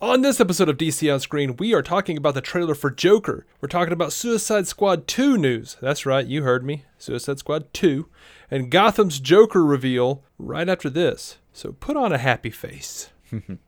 On this episode of DC on Screen, we are talking about the trailer for Joker. We're talking about Suicide Squad 2 news. That's right, you heard me. Suicide Squad 2. And Gotham's Joker reveal right after this. So put on a happy face.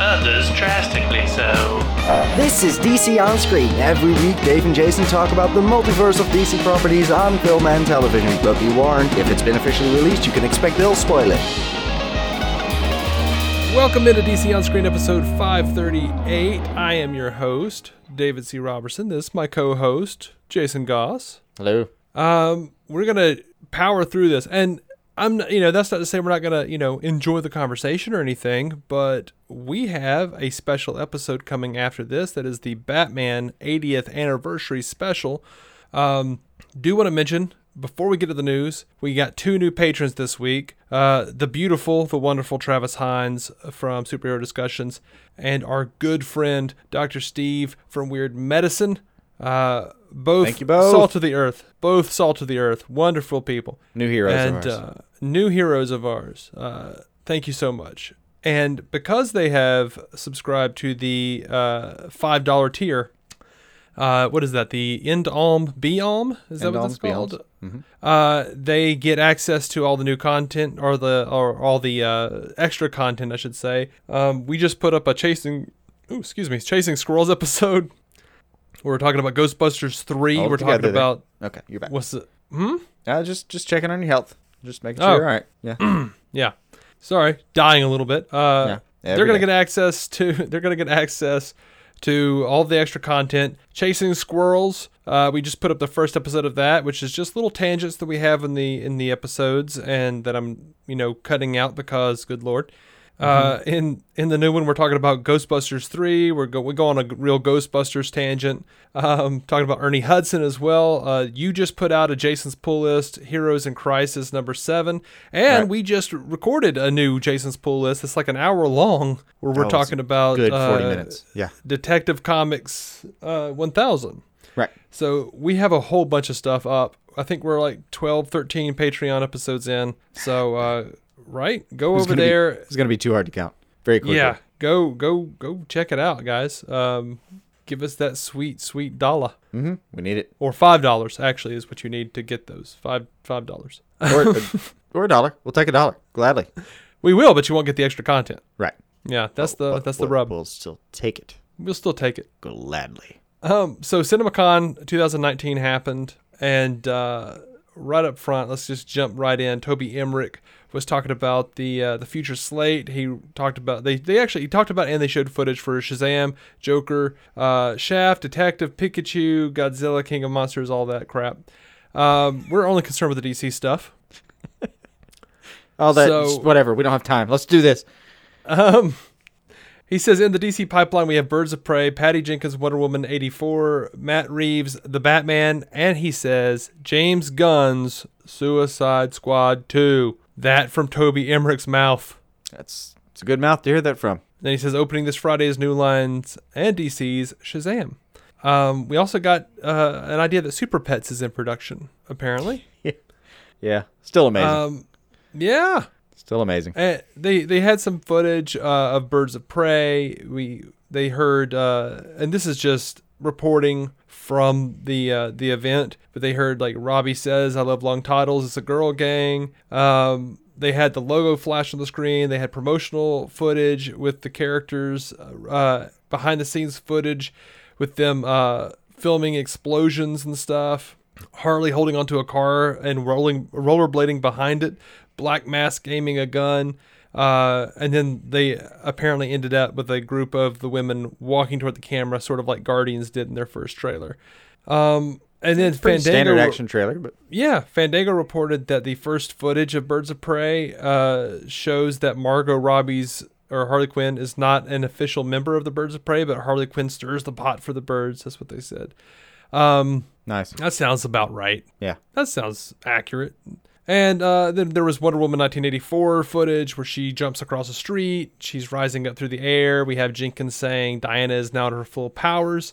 Others drastically so. This is DC On Screen. Every week, Dave and Jason talk about the multiverse of DC properties on film and television. But be warned, if it's been officially released, you can expect they'll spoil it. Welcome into DC on Screen episode 538. I am your host, David C. Robertson. This is my co host, Jason Goss. Hello. Um, we're gonna power through this, and I'm, you know, that's not to say we're not gonna, you know, enjoy the conversation or anything, but we have a special episode coming after this that is the Batman 80th anniversary special. Um, do want to mention before we get to the news, we got two new patrons this week. Uh, the beautiful, the wonderful Travis Hines from Superhero Discussions, and our good friend Dr. Steve from Weird Medicine. Uh, both, Thank you both. salt of the earth, both salt of the earth, wonderful people, New heroes of and ours. Uh, new heroes of ours. Uh, thank you so much. And because they have subscribed to the uh, five dollar tier, uh, what is that? The End Alm Be Alm? Is that End what Be called? Alms. Uh, they get access to all the new content, or the or all the uh, extra content, I should say. Um, we just put up a chasing, ooh, excuse me, chasing squirrels episode. We're talking about Ghostbusters three. All We're talking together there. about Okay, you're back. what's it? Uh, just just checking on your health. Just making sure Oh. you're all right. Yeah. Yeah. Sorry, dying a little bit. Uh, Yeah, they're gonna day. get access to. They're gonna get access to all the extra content. Chasing squirrels. Uh, we just put up the first episode of that, which is just little tangents that we have in the in the episodes, and that I'm you know cutting out because, good lord. Uh, Mm-hmm. in in the new one, we're talking about Ghostbusters three. We're go we go on a real Ghostbusters tangent. Um, talking about Ernie Hudson as well. Uh, you just put out a Jason's pull list, Heroes in Crisis number seven, and Right. we just recorded a new Jason's pull list. It's like an hour long, where we're Oh, talking about Good forty uh, minutes. Yeah. Detective Comics uh, 1000. Right. So we have a whole bunch of stuff up. I think we're like 12, 13 Patreon episodes in. So, uh, right? Go It's over gonna be- there. it's gonna be too hard to count. Very quickly. yeah. Go, go, go check it out, guys. Um, give us that sweet, sweet dollar. Mm-hmm. We need it. Or $5 actually is what you need to get those. Five, $5. Or or a dollar. We'll take a dollar gladly. we will, but you won't get the extra content. Right. Yeah, that's the, that's the rub. We'll still take it We'll still take it. gladly. Um, so CinemaCon 2019 happened, and uh, right up front, let's just jump right in. Toby Emmerich was talking about the uh, the future slate. He talked about they they actually he talked about and they showed footage for Shazam, Joker, uh, Shaft, Detective Pikachu, Godzilla, King of Monsters, all that crap. Um, we're only concerned with the DC stuff. All that. So- whatever. We don't have time. Let's do this. Um, he says in the DC pipeline we have Birds of Prey, Patty Jenkins, Wonder Woman 84, Matt Reeves, The Batman, and he says James Gunn's Suicide Squad 2. That from Toby Emmerich's mouth. That's it's a good mouth to hear that from. Then he says opening this Friday is New Lines and DC's Shazam. Um, we also got uh, an idea that Super Pets is in production, apparently. Yeah. Still amazing. Um, yeah. Still amazing. Uh, they they had some footage uh, of Birds of Prey. We they heard, uh, and this is just reporting from the uh, the event, but they heard like Robbie says, "I love long titles." It's a girl gang. Um, they had the logo flash on the screen. They had promotional footage with the characters, uh, behind the scenes footage with them uh, filming explosions and stuff. Harley holding onto a car and rolling rollerblading behind it. Black Mask aiming a gun. Uh, and then they apparently ended up with a group of the women walking toward the camera, sort of like Guardians did in their first trailer. Um, and then Fandango, standard action trailer, but yeah, Fandango reported that the first footage of Birds of Prey uh, shows that Margot Robbie's or Harley Quinn is not an official member of the Birds of Prey, but Harley Quinn stirs the pot for the birds. That's what they said. Um, nice. that sounds about right. Yeah. That sounds accurate. And uh, then there was Wonder Woman 1984 footage where she jumps across a street. She's rising up through the air. We have Jenkins saying Diana is now at her full powers.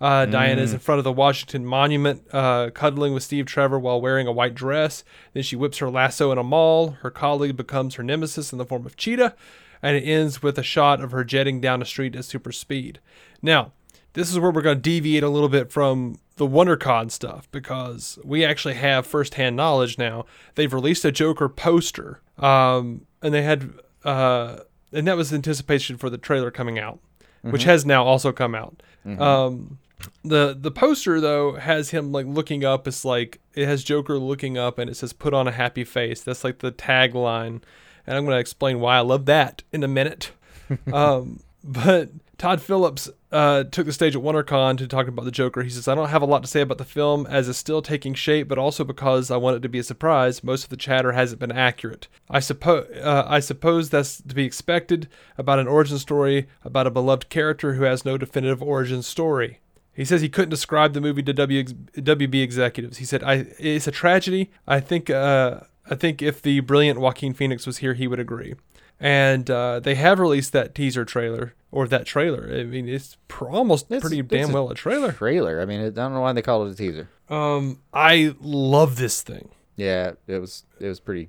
Uh, Diana is in front of the Washington Monument, uh, cuddling with Steve Trevor while wearing a white dress. Then she whips her lasso in a mall. Her colleague becomes her nemesis in the form of Cheetah. And it ends with a shot of her jetting down a street at super speed. Now, this is where we're going to deviate a little bit from the WonderCon stuff because we actually have firsthand knowledge now. They've released a Joker poster, um, and they had, uh, and that was anticipation for the trailer coming out, which has now also come out. Um, the the poster though has him like looking up. It's like it has Joker looking up, and it says "Put on a happy face." That's like the tagline, and I'm going to explain why I love that in a minute. um, but Todd Phillips uh, took the stage at WonderCon to talk about the Joker. He says, I don't have a lot to say about the film as it's still taking shape, but also because I want it to be a surprise. Most of the chatter hasn't been accurate. I suppose uh, I suppose that's to be expected about an origin story about a beloved character who has no definitive origin story. He says he couldn't describe the movie to w, WB executives. He said, "I it's a tragedy. I think uh, I think if the brilliant Joaquin Phoenix was here, he would agree." And uh, they have released that teaser trailer or that trailer. I mean, it's pr- almost It's- pretty it's damn a well a trailer. Trailer. I mean, I don't know why they call it a teaser. Um, I love this thing. Yeah, it was it was pretty.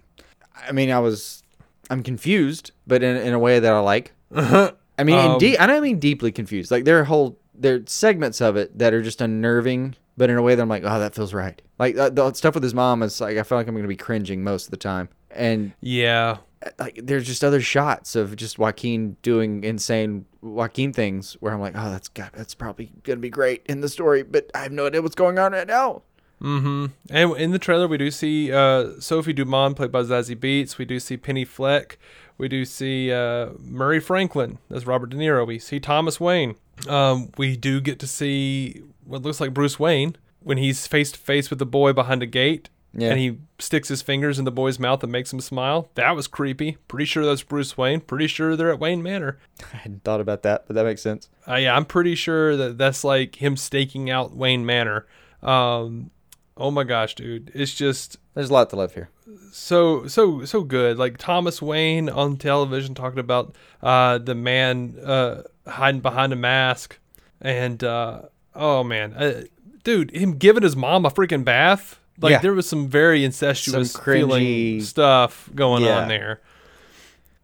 I mean, I was I'm confused, but in in a way that I like. I mean, Um, de- I don't mean deeply confused. Like there are whole there are segments of it that are just unnerving, but in a way that I'm like, oh, that feels right. Like uh, the stuff with his mom is like I feel like I'm gonna be cringing most of the time, and Yeah. like there's just other shots of just Joaquin doing insane Joaquin things where I'm like, oh, that's got that's probably gonna be great in the story, but I have no idea what's going on right now. Mm-hmm. And in the trailer, we do see uh, Sophie Dumont played by Zazie Beetz. We do see Penny Fleck. We do see uh, Murray Franklin as Robert De Niro. We see Thomas Wayne. Um, we do get to see what looks like Bruce Wayne when he's face to face with the boy behind a gate. Yeah. And he sticks his fingers in the boy's mouth and makes him smile. That was creepy. Pretty sure that's Bruce Wayne. Pretty sure they're at Wayne Manor. I hadn't thought about that, but that makes sense. Uh, yeah, I'm pretty sure that that's like him staking out Wayne Manor. Um, oh my gosh, dude, it's just There's a lot to love here. so so so good. Like Thomas Wayne on television talking about uh, the man uh, hiding behind a mask, and uh, oh man, uh, dude, him giving his mom a freaking bath. Like Yeah. there was some very incestuous Some feeling cringy- stuff going Yeah. on there.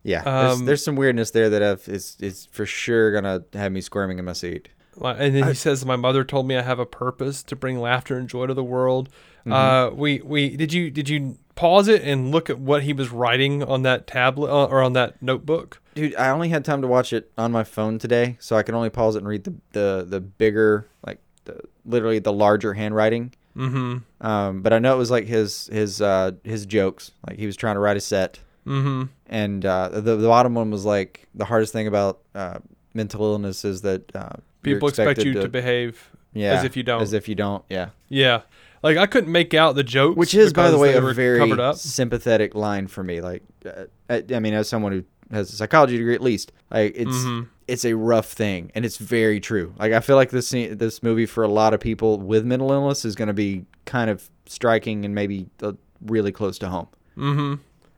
Yeah, there's, Um, there's some weirdness there that I've, is is for sure gonna have me squirming in my seat. And then he says, "My mother told me I have a purpose to bring laughter and joy to the world." Mm-hmm. Uh, we we did you did you pause it and look at what he was writing on that tablet uh, or on that notebook? Dude, I only had time to watch it on my phone today, so I can only pause it and read the the, the bigger, like the, literally the larger handwriting. Mm-hmm. Um, but I know it was like his his uh, his jokes, like he was trying to write a set, Mm-hmm. and uh, the the bottom one was like the hardest thing about uh, mental illness is that uh, People expect you to, behave yeah, as if you don't. as if you don't, yeah. yeah, like I couldn't make out the jokes, Which is, by the way, a very sympathetic line for me. Like, uh, I, I mean, as someone who has a psychology degree, at least, like it's Mhm. It's a rough thing, and it's very true. Like, I feel like this this movie for a lot of people with mental illness is going to be kind of striking and maybe uh, really close to home. Mm-hmm.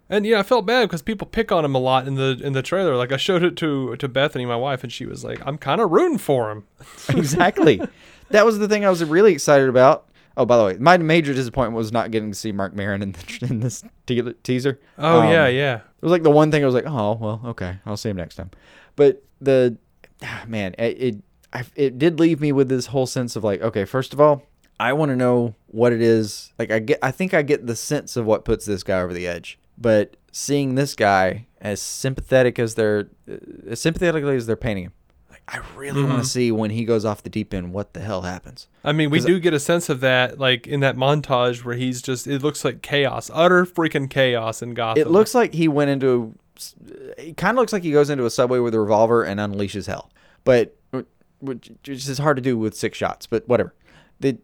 And yeah, I felt bad because people pick on him a lot in the in the trailer. Like I showed it to to Bethany, my wife, and she was like, "I'm kind of rooting for him." exactly. that was the thing I was really excited about. Oh, by the way, my major disappointment was not getting to see Marc Maron in, the, in this te- teaser. Oh Um, yeah, yeah. It was like the one thing I was like, oh well, okay, I'll see him next time. But the ah, man, it it, it did leave me with this whole sense of like, okay, first of all, I want to know what it is. Like I get, I think I get the sense of what puts this guy over the edge. But seeing this guy as sympathetic as they're, uh, as sympathetically as they're painting him, like I really want to see when he goes off the deep end what the hell happens. I mean, we do get a sense of that, like in that montage where he's just, it looks like chaos, utter freaking chaos in Gotham. It looks like he went into. It kind of looks like he goes into a subway with a revolver and unleashes hell, but which is hard to do with six shots. But whatever, the,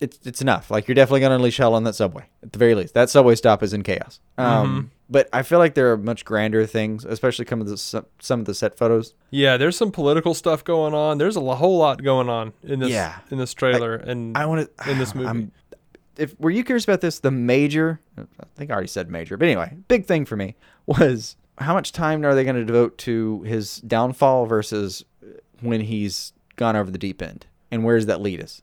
it's it's enough. Like you're definitely gonna unleash hell on that subway at the very least. That subway stop is in chaos. Um, but I feel like there are much grander things, especially some of the some, of the set photos. Yeah, there's some political stuff going on. There's a whole lot going on in this Yeah. in this trailer and I want to in this movie. I'm, if were you curious about this, the major, I think I already said major, but anyway, big thing for me was how much time are they going to devote to his downfall versus when he's gone over the deep end, and where does that lead us?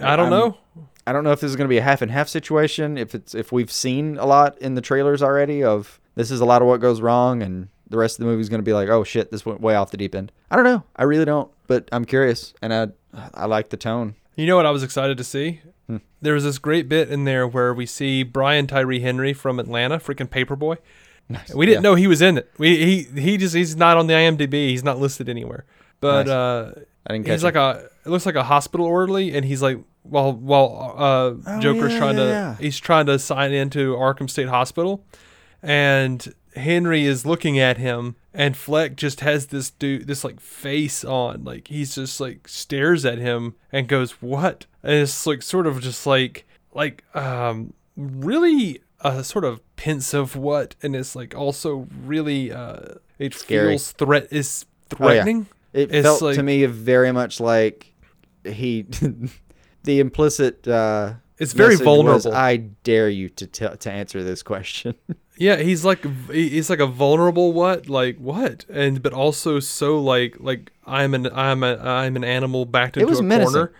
I don't I'm- know. I don't know if this is going to be a half and half situation. If it's if we've seen a lot in the trailers already of this is a lot of what goes wrong, and the rest of the movie is going to be like, oh shit, this went way off the deep end. I don't know. I really don't, but I'm curious, and I I like the tone. You know what I was excited to see? Hmm. There was this great bit in there where we see Brian Tyree Henry from Atlanta, freaking Paper Boi. We didn't Yeah. know he was in it. We he he just he's not on the IMDb. He's not listed anywhere. But Nice. uh, I didn't catch he's like a it looks like a hospital orderly, and he's like while while uh, Joker's Oh, yeah, trying yeah, to he's trying to sign into Arkham State Hospital, and Henry is looking at him, and Fleck just has this dude this like face on, like he's just like stares at him and goes what, and it's like sort of just like like um really a sort of pensive what, and it's like also really uh it Scary. feels threat is Oh, yeah. threatening. It It's felt like- to me very much like he, the implicit. Uh, It's very message was, vulnerable. I dare you to tell to answer this question. Yeah, he's like he's like a vulnerable what like what and but also so like like I'm an I'm a I'm an animal backed into was a menacing. corner.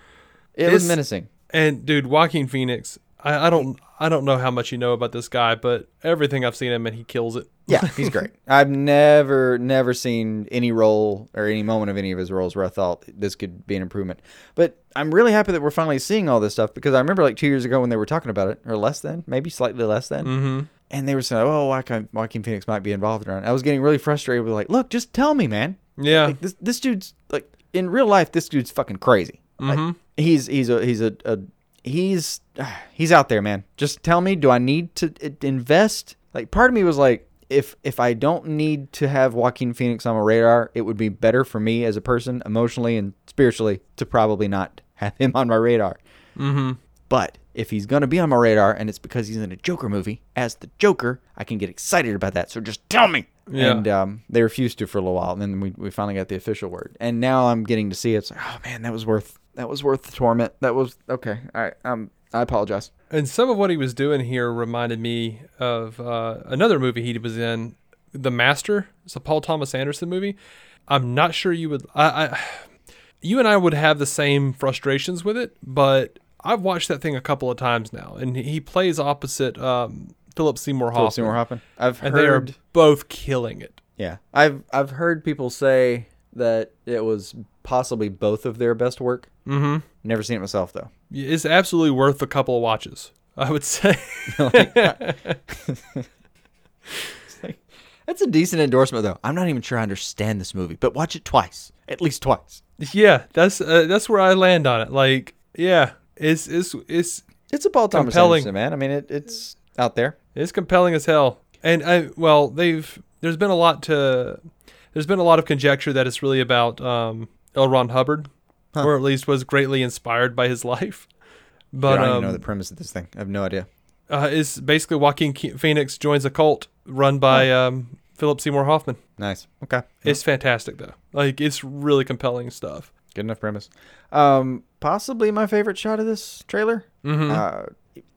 it was It's- menacing. And dude, Joaquin Phoenix, I, I don't I don't know how much you know about this guy, but everything I've seen him and he kills it. Yeah, he's great. I've never never seen any role or any moment of any of his roles where I thought this could be an improvement. But I'm really happy that we're finally seeing all this stuff because I remember like two years ago when they were talking about it, or less than, maybe slightly less than. Mm-hmm. And they were saying, "Oh, Joaquin, Joaquin Phoenix might be involved." in it." I was getting really frustrated with like, "Look, just tell me, man. Yeah. Like this this dude's like in real life, this dude's fucking crazy. Like, he's he's a he's a, a he's he's out there, man. Just tell me, do I need to invest? Like part of me was like, if if I don't need to have Joaquin Phoenix on my radar, it would be better for me as a person, emotionally and spiritually, to probably not have him on my radar. Mm-hmm. But if he's gonna be on my radar and it's because he's in a Joker movie as the Joker, I can get excited about that. So just tell me. Yeah. And um, they refused to for a little while, and then we, we finally got the official word. And now I'm getting to see it. It's like, oh man, that was worth that was worth the torment. That was okay. All right. Um, I apologize. And some of what he was doing here reminded me of uh, another movie he was in, The Master. It's a Paul Thomas Anderson movie. I'm not sure you would. I, I, you and I would have the same frustrations with it, but I've watched that thing a couple of times now, and he plays opposite um, Philip Seymour Hoffman. Philip Seymour Hoffman. I've and they are heard. both killing it. Yeah, I've I've heard people say that it was possibly both of their best work. Mm-hmm. Never seen it myself though. It's absolutely worth a couple of watches. I would say. That's a decent endorsement though. I'm not even sure I understand this movie, but watch it twice, at least twice. yeah, that's uh, that's where I land on it. Like, yeah, it's it's it's It's a Paul Thomas Compelling. Anderson, man. I mean, it, it's out there. It's compelling as hell. And I well, they've there's been a lot to there's been a lot of conjecture that it's really about um, L. Ron Hubbard, or at least was greatly inspired by his life. But I don't um, know the premise of this thing. I have no idea. uh, is basically Joaquin Phoenix joins a cult run by um, Philip Seymour Hoffman. Nice. Okay. It's fantastic though. Like it's really compelling stuff. Good enough premise. Um, possibly my favorite shot of this trailer uh,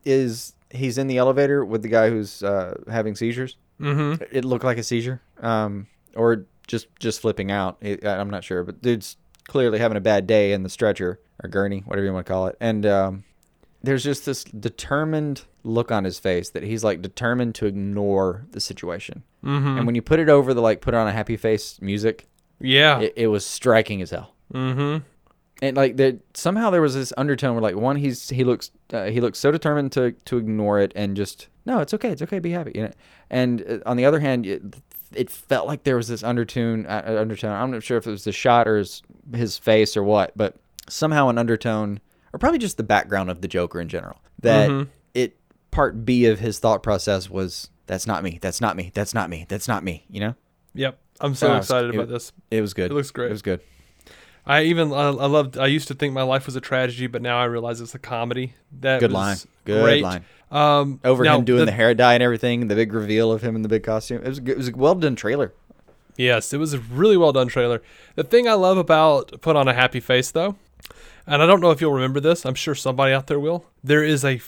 is he's in the elevator with the guy who's uh, having seizures. Mm-hmm. It looked like a seizure, um, or just just flipping out. It, I'm not sure, but dude's clearly having a bad day in the stretcher or gurney, whatever you want to call it. And um, there's just this determined look on his face that he's like determined to ignore the situation. Mm-hmm. And when you put it over the like put on a happy face music, Yeah. it, it was striking as hell. mm-hmm. And like there somehow there was this undertone where like one he's he looks uh, he looks so determined to to ignore it and just no it's okay it's okay be happy you know and uh, on the other hand it, it felt like there was this undertone. Uh, undertone. I'm not sure if it was the shot or his, his face or what, but somehow an undertone, or probably just the background of the Joker in general. That it part B of his thought process was that's not me. That's not me. That's not me. That's not me. You know. Yep. I'm so excited it- about this. It was good. It looks great. It was good. I even I, I loved. I used to think my life was a tragedy, but now I realize it's a comedy. That Good line. Good great. line. Um, Over now, him doing the, hair dye and everything, the big reveal of him in the big costume. It was a it was a well done trailer. Yes, it was a really well done trailer. The thing I love about Put on a Happy Face, though, and I don't know if you'll remember this, I'm sure somebody out there will. There is a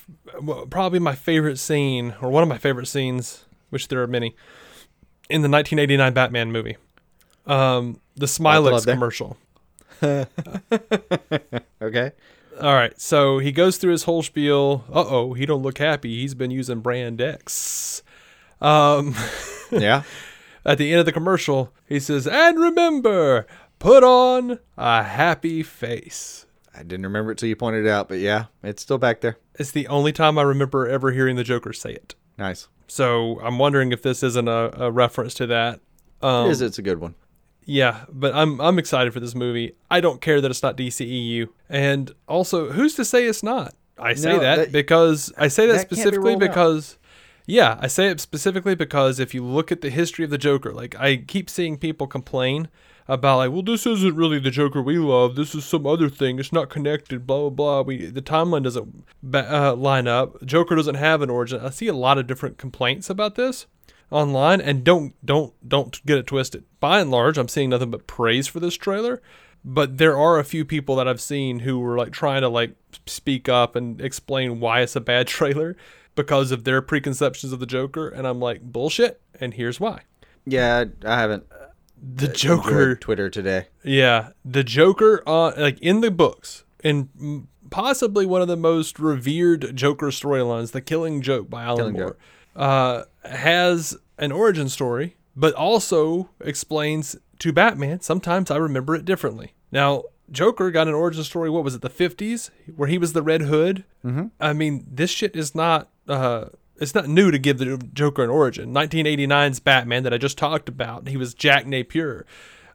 probably my favorite scene, or one of my favorite scenes, which there are many, in the 1989 Batman movie. Um, the Smilex commercial. Okay. All right, so he goes through his whole spiel. Uh oh, he don't look happy. He's been using Brand X. Um, Yeah. at the end of the commercial, he says, "And remember, put on a happy face." I didn't remember it till you pointed it out, but yeah, it's still back there. It's the only time I remember ever hearing the Joker say it. Nice. So I'm wondering if this isn't a, a reference to that. Um, it is. It's a good one. Yeah, but I'm I'm excited for this movie. I don't care that it's not DCEU, and also, who's to say it's not? I say No, that, that- because I say that, that can't be specifically out. because, yeah, I say it specifically because if you look at the history of the Joker, like I keep seeing people complain about like, well, this isn't really the Joker we love. This is some other thing. It's not connected. Blah blah blah. We the timeline doesn't uh, line up. Joker doesn't have an origin. I see a lot of different complaints about this online and don't don't don't get it twisted. By and large, I'm seeing nothing but praise for this trailer, but there are a few people that I've seen who were like trying to like speak up and explain why it's a bad trailer because of their preconceptions of the Joker and I'm like bullshit and here's why. Yeah, I haven't The Joker Twitter today. yeah, the Joker, uh, like in the books, and possibly one of the most revered Joker storylines, "The Killing Joke" by Alan Killing Moore, Joke. Uh, has an origin story, but also explains to Batman. Sometimes I remember it differently. Now, Joker got an origin story. What was it? The fifties, where he was the Red Hood. Mm-hmm. I mean, this shit is not. Uh, it's not new to give the Joker an origin. 1989's Batman that I just talked about. He was Jack Napier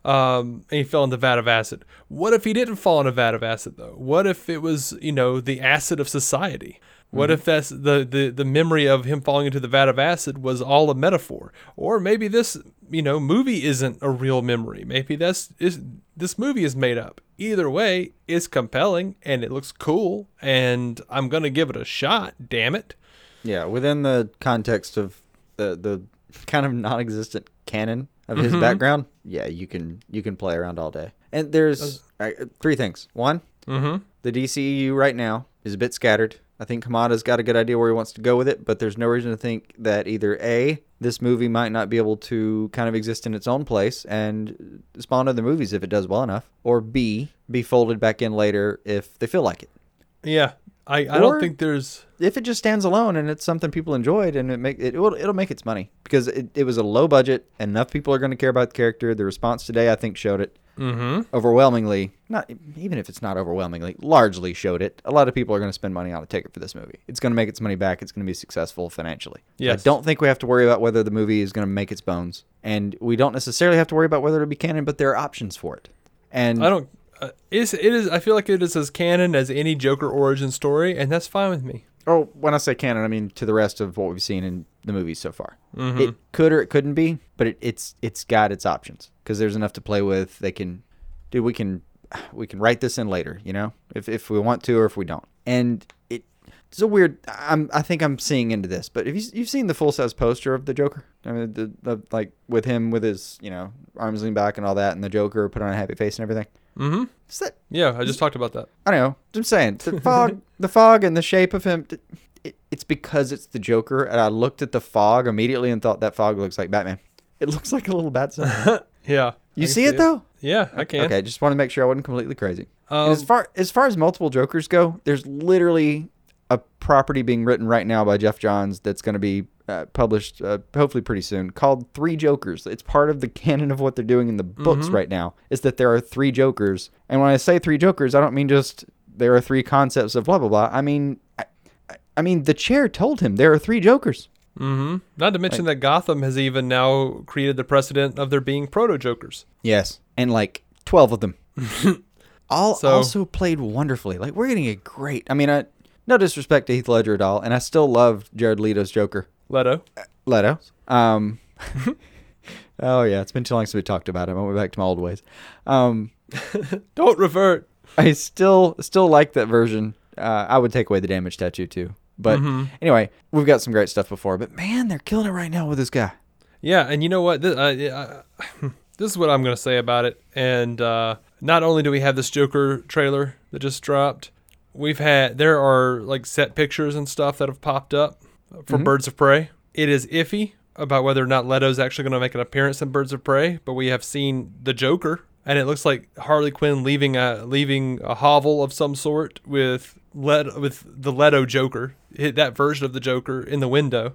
um, and he fell in the vat of acid. What if he didn't fall in a vat of acid though? What if it was, you know, the acid of society? What if that's the, the the memory of him falling into the vat of acid was all a metaphor? Or maybe this, you know, movie isn't a real memory. Maybe that's is this movie is made up. Either way, it's compelling and it looks cool and I'm going to give it a shot, damn it. Yeah, within the context of the the kind of non-existent canon of his background, yeah, you can you can play around all day. And there's uh, three things. One, Mhm. the DCEU right now is a bit scattered. I think Hamada's got a good idea where he wants to go with it, but there's no reason to think that either A, this movie might not be able to kind of exist in its own place and spawn other movies if it does well enough, or B, be folded back in later if they feel like it. Yeah. I, I Or- don't think there's if it just stands alone and it's something people enjoyed and it make it will it'll make its money because it, it was a low budget and enough people are going to care about the character the response today i think showed it mm-hmm. overwhelmingly not even if it's not overwhelmingly largely showed it a lot of people are going to spend money on a ticket for this movie it's going to make its money back it's going to be successful financially Yes. i don't think we have to worry about whether the movie is going to make its bones and we don't necessarily have to worry about whether it'll be canon but there are options for it and I don't. Uh, it is. I feel like it is as canon as any Joker origin story, and that's fine with me. Oh, when I say canon, I mean to the rest of what we've seen in the movies so far. Mm-hmm. It could or it couldn't be, but it, it's it's got its options because there's enough to play with. They can, dude, we can we can write this in later, you know, if if we want to or if we don't. And it it's a weird. I'm I think I'm seeing into this, but have you you've seen the full size poster of the Joker? I mean, the, the like with him with his you know arms leaned back and all that, and the Joker put on a happy face and everything. Mm-hmm. Is that Yeah, I just talked about that. I don't know. I'm saying the fog, the fog, and the shape of him. It, it's because it's the Joker, and I looked at the fog immediately and thought that fog looks like Batman. It looks like a little bat sign. Yeah. You can see it though? Yeah, I can. Okay, just want to make sure I wasn't completely crazy. Um, as far as far as multiple Jokers go, there's literally a property being written right now by Geoff Johns that's going to be uh, published uh, hopefully pretty soon called Three Jokers. It's part of the canon of what they're doing in the books Mm-hmm. right now. Is that there are three Jokers, and when I say three Jokers, I don't mean just there are three concepts of blah blah blah. I mean, I, I- mean the chair told him there are three Jokers. Not to mention that Gotham has even now created the precedent of there being proto Jokers. Yes, and like twelve of them, all So- also played wonderfully. Like we're getting a great. I mean, I, no disrespect to Heath Ledger at all, and I still love Jared Leto's Joker. Leto. Leto. Um, oh yeah, it's been too long since we talked about him. I went back to my old ways. Um, Don't revert. I still still like that version. Uh, I would take away the damage tattoo too. But anyway, we've got some great stuff before. But man, they're killing it right now with this guy. Yeah, and you know what? This, uh, uh, this is what I'm going to say about it. And uh, not only do we have this Joker trailer that just dropped, we've had there are like set pictures and stuff that have popped up for Birds of Prey. It is iffy about whether or not Leto's actually going to make an appearance in Birds of Prey, but we have seen the Joker, and it looks like Harley Quinn leaving a leaving a hovel of some sort with Let with the Leto Joker, that version of the Joker in the window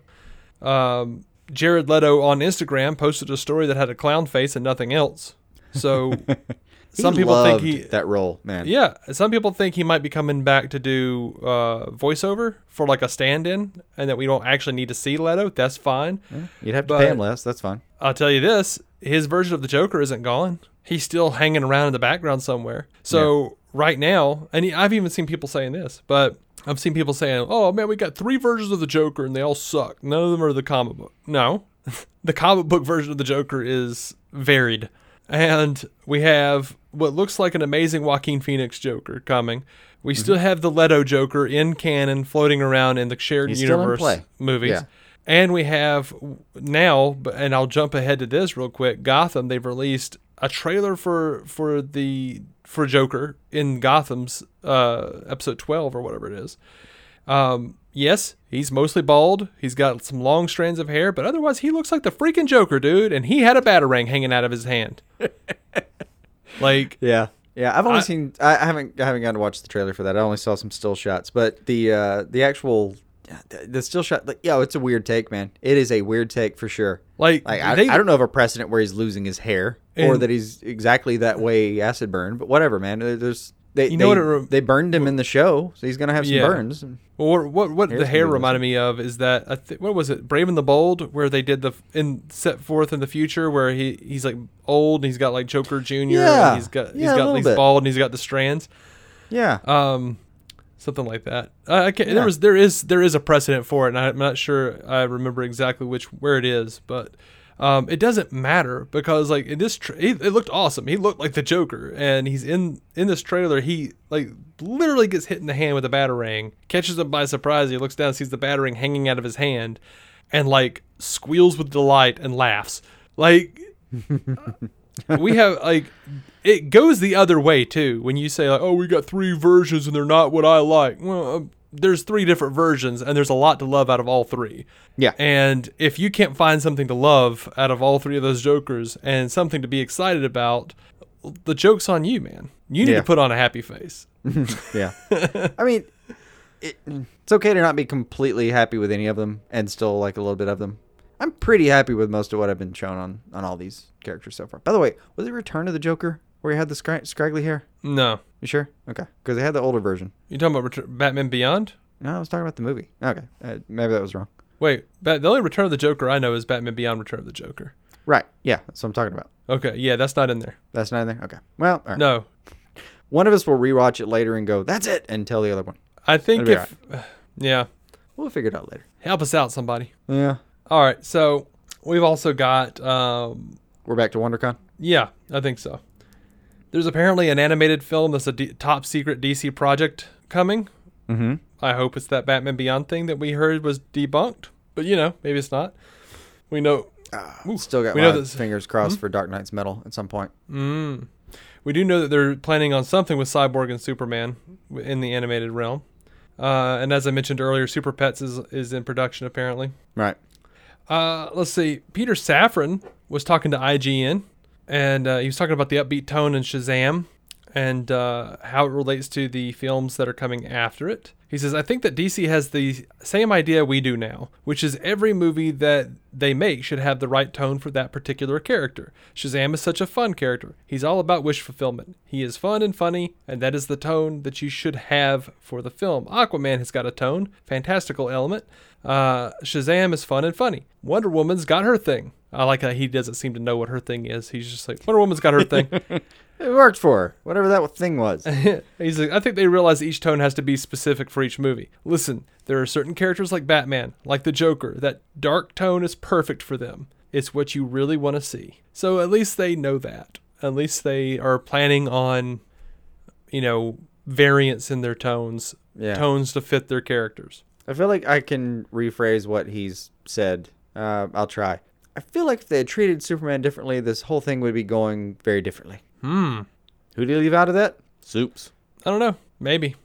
um, Jared Leto on Instagram posted a story that had a clown face and nothing else. So some He people think he that role, man. yeah, some people think he might be coming back to do uh, voiceover for like a stand-in, and that we don't actually need to see Leto. That's fine. You'd have to But- pay him less. That's fine. I'll tell you this: his version of the Joker isn't gone. He's still hanging around in the background somewhere. So right now, and I've even seen people saying this, but I've seen people saying, "Oh man, we got three versions of the Joker, and they all suck. None of them are the comic book." No, the comic book version of the Joker is varied, and we have what looks like an amazing Joaquin Phoenix Joker coming. We Mm-hmm. still have the Leto Joker in canon, floating around in the shared He's universe movies. Yeah. And we have now, and I'll jump ahead to this real quick. Gotham, they've released a trailer for for the for Joker in Gotham's uh, episode twelve or whatever it is. Um, yes, he's mostly bald. He's got some long strands of hair, but otherwise he looks like the freaking Joker, dude. And he had a batarang hanging out of his hand. like Yeah. Yeah, I've only I- seen. I haven't. I haven't gotten to watch the trailer for that. I only saw some still shots, but the uh the actual the, the still shot. Like, yo, it's a weird take, man. It is a weird take for sure. Like, Like I, they- I don't know of a precedent where he's losing his hair or that he's exactly that way acid burn, but whatever, man. There's they You know they, what re- they burned him in the show, so he's gonna have some Yeah. burns. Well, what what, Hair's the hair reminded me of is that I th- what was it, Brave and the Bold, where they did the in set forth in the future where he he's like old and he's got like Joker Junior, Yeah. he's got he's Yeah, a got he's bit. bald and he's got the strands, Yeah, um, something like that. I, I can't, Yeah. There was there is there is a precedent for it, and I'm not sure I remember exactly which where it is, but. Um, it doesn't matter because like in this, tra- he, it looked awesome. He looked like the Joker, and he's in in this trailer. He like literally gets hit in the hand with a batarang, catches him by surprise. He looks down, sees the batarang hanging out of his hand, and like squeals with delight and laughs. Like we have like it goes the other way too. When you say like, oh, we got three versions and they're not what I like. Well, um, there's three different versions, and there's a lot to love out of all three. yeah, And if you can't find something to love out of all three of those Jokers and something to be excited about, the joke's on you, man. You need Yeah. to put on a happy face. yeah. I mean, it, it's okay to not be completely happy with any of them and still like a little bit of them. I'm pretty happy with most of what I've been shown on on all these characters so far. By the way, was it Return of the Joker where he had the scra- scraggly hair? No. You sure? Okay, because they had the older version. You talking about Batman Beyond? No, I was talking about the movie. Okay, uh, maybe that was wrong. Wait, Bat- the only Return of the Joker I know is Batman Beyond Return of the Joker. Right. Yeah, that's what I'm talking about. Okay, yeah, that's not in there. That's not in there. Okay. Well, all right. No. one of us will rewatch it later and go, "That's it," and tell the other one. I think if. Yeah. We'll figure it out later. Help us out, somebody. Yeah. All right, so we've also got. Um, We're back to WonderCon. yeah, I think so. There's apparently an animated film that's a D- top secret DC project coming. Mm-hmm. I hope it's that Batman Beyond thing that we heard was debunked, but you know, maybe it's not. We know. Ooh, Still got we know this. fingers crossed for Dark Nights Metal at some point. We do know that they're planning on something with Cyborg and Superman in the animated realm. Uh, and as I mentioned earlier, Super Pets is is in production apparently. Right. Uh, let's see. Peter Safran was talking to IGN, and uh, he was talking about the upbeat tone in Shazam. and uh, how it relates to the films that are coming after it. He says, I think that DC has the same idea we do now, which is every movie that they make should have the right tone for that particular character. Shazam is such a fun character. He's all about wish fulfillment. He is fun and funny, and that is the tone that you should have for the film. Aquaman has got a tone, fantastical element. Uh, Shazam is fun and funny. Wonder Woman's got her thing. I like that he doesn't seem to know what her thing is. He's just like, Wonder Woman's got her thing. It worked for her, whatever that thing was. He's like, I think they realize each tone has to be specific for each movie. Listen, there are certain characters like Batman, like the Joker, that dark tone is perfect for them. It's what you really want to see. So at least they know that. At least they are planning on, you know, variants in their tones, Yeah. tones to fit their characters. I feel like I can rephrase what he's said. Uh, I'll try. I feel like if they had treated Superman differently, this whole thing would be going very differently. Hmm. Who do you leave out of that? Soups. I don't know. Maybe.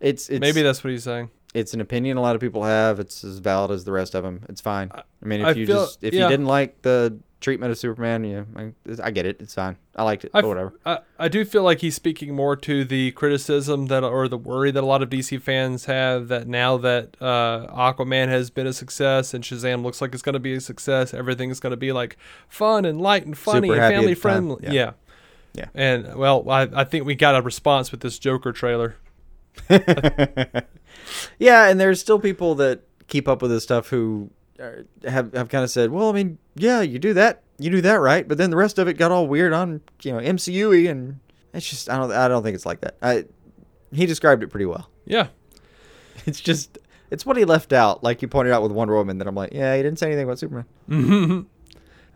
It's, it's Maybe that's what he's saying. it's an opinion a lot of people have. It's as valid as the rest of them. It's fine. I mean, if I you feel- just if yeah. you didn't like the treatment of Superman, yeah, I, I get it. It's fine. I liked it. I But whatever. I, I do feel like he's speaking more to the criticism that or the worry that a lot of DC fans have that now that uh, Aquaman has been a success and Shazam looks like it's going to be a success, everything is going to be like fun and light and funny Super and family friendly. Yeah. Yeah. Yeah. And well, I, I think we got a response with this Joker trailer. Yeah, and there's still people that keep up with this stuff who are, have have kind of said, well, I mean, yeah, you do that, you do that right, but then the rest of it got all weird on you know MCU and it's just I don't I don't think it's like that. I he described it pretty well. Yeah. It's just it's what he left out, like you pointed out with Wonder Woman. That I'm like, yeah, he didn't say anything about Superman.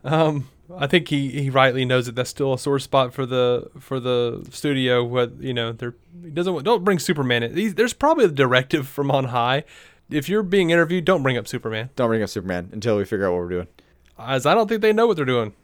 Um, I think he, he rightly knows that that's still a sore spot for the for the studio. What you know, they're he doesn't don't bring Superman in. These- There's probably a directive from on high. If you're being interviewed, don't bring up Superman, Don't bring up Superman until we figure out what we're doing. as I don't think they know what they're doing.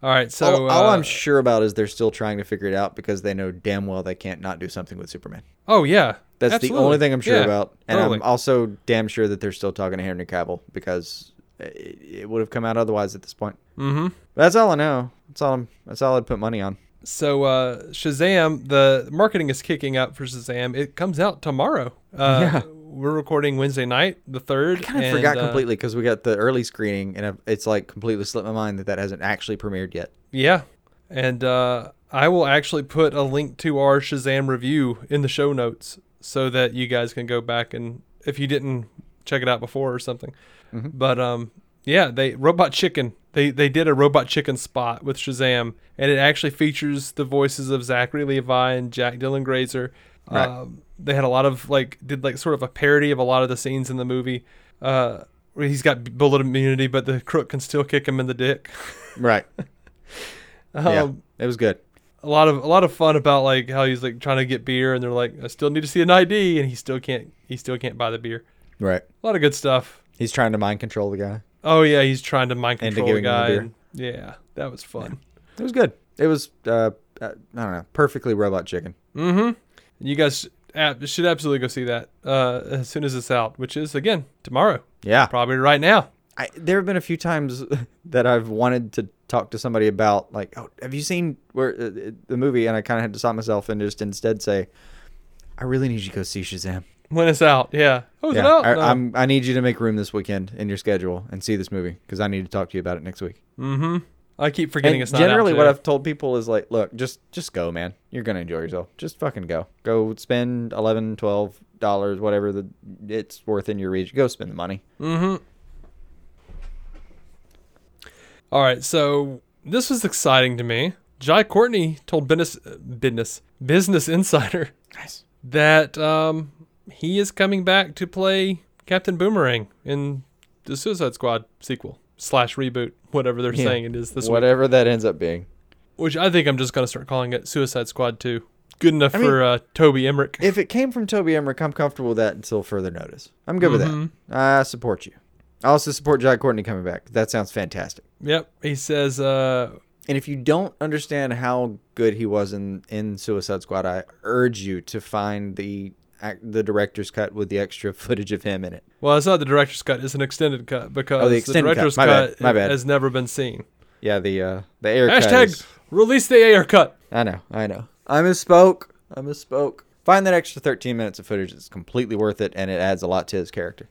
All right, so all, all uh, I'm sure about is they're still trying to figure it out because they know damn well they can't not do something with Superman. oh yeah, That's absolutely. the only thing I'm sure Yeah, about. And totally. I'm also damn sure that they're still talking to Henry Cavill because it, it would have come out otherwise at this point. Mm-hmm. That's all I know. That's all. I'm, that's all I'd put money on. So uh, Shazam, the marketing is kicking up for Shazam. It comes out tomorrow. Uh, Yeah. We're recording Wednesday night, the third. I kind of forgot uh, completely because we got the early screening, and it's like completely slipped my mind that that hasn't actually premiered yet. Yeah. And uh, I will actually put a link to our Shazam review in the show notes so that you guys can go back and if you didn't check it out before or something. But um yeah, they Robot Chicken. They they did a Robot Chicken spot with Shazam and it actually features the voices of Zachary Levi and Jack Dylan Grazer. Right. Um, they had a lot of like did like sort of a parody of a lot of the scenes in the movie. Uh where he's got bullet immunity but the crook can still kick him in the dick. Right. Um, yeah. It was good. a lot of a lot of fun about like how he's like trying to get beer and they're like I still need to see an ID and he still can't he still can't buy the beer. Right. A lot of good stuff. He's trying to mind control the guy. Oh yeah, he's trying to mind control the the guy. beer. yeah, that was fun. It was good. It was. Uh, uh, I don't know. Perfectly robot chicken. Mm-hmm. You guys ab- should absolutely go see that uh, as soon as it's out, which is again tomorrow, Yeah. probably right now. I, there have been a few times that I've wanted to talk to somebody about like, oh, have you seen where uh, uh, the movie? And I kind of had to stop myself and just instead say, I really need you to go see Shazam. When it's out, yeah. Oh, Yeah, out? I, No. I'm. I need you to make room this weekend in your schedule and see this movie because I need to talk to you about it next week. mm-hmm. I keep forgetting And it's not generally, what. I've told people is like, look, just just go, man. You're gonna enjoy yourself. Just fucking go. Go spend 11 12 dollars, whatever the it's worth in your reach. Go spend the money. Mm-hmm. All right, so this was exciting to me. Jai Courtney told Business Business Business Insider Nice. that um, he is coming back to play Captain Boomerang in the Suicide Squad sequel slash reboot, whatever they're Yeah. saying it is this week. Whatever that ends up being. Which I think I'm just gonna start calling it Suicide Squad 2. Good enough I mean- for uh, Toby Emmerich. If it came from Toby Emmerich, I'm comfortable with that until further notice. I'm good with Mhm. that. I support you. I also support Jai Courtney coming back. That sounds fantastic. Yep, he says uh, And if you don't understand how good he was in, in Suicide Squad, I urge you to find the the director's cut with the extra footage of him in it. Well, it's not the director's cut; it's an extended cut because Oh, the cut. director's bad. cut My bad. has never been seen. Yeah, the uh, the Ayer cut. Hashtag is- release the Ayer cut. I know, I know. I misspoke. I misspoke. Find that extra 13 minutes of footage. It's completely worth it, and it adds a lot to his character.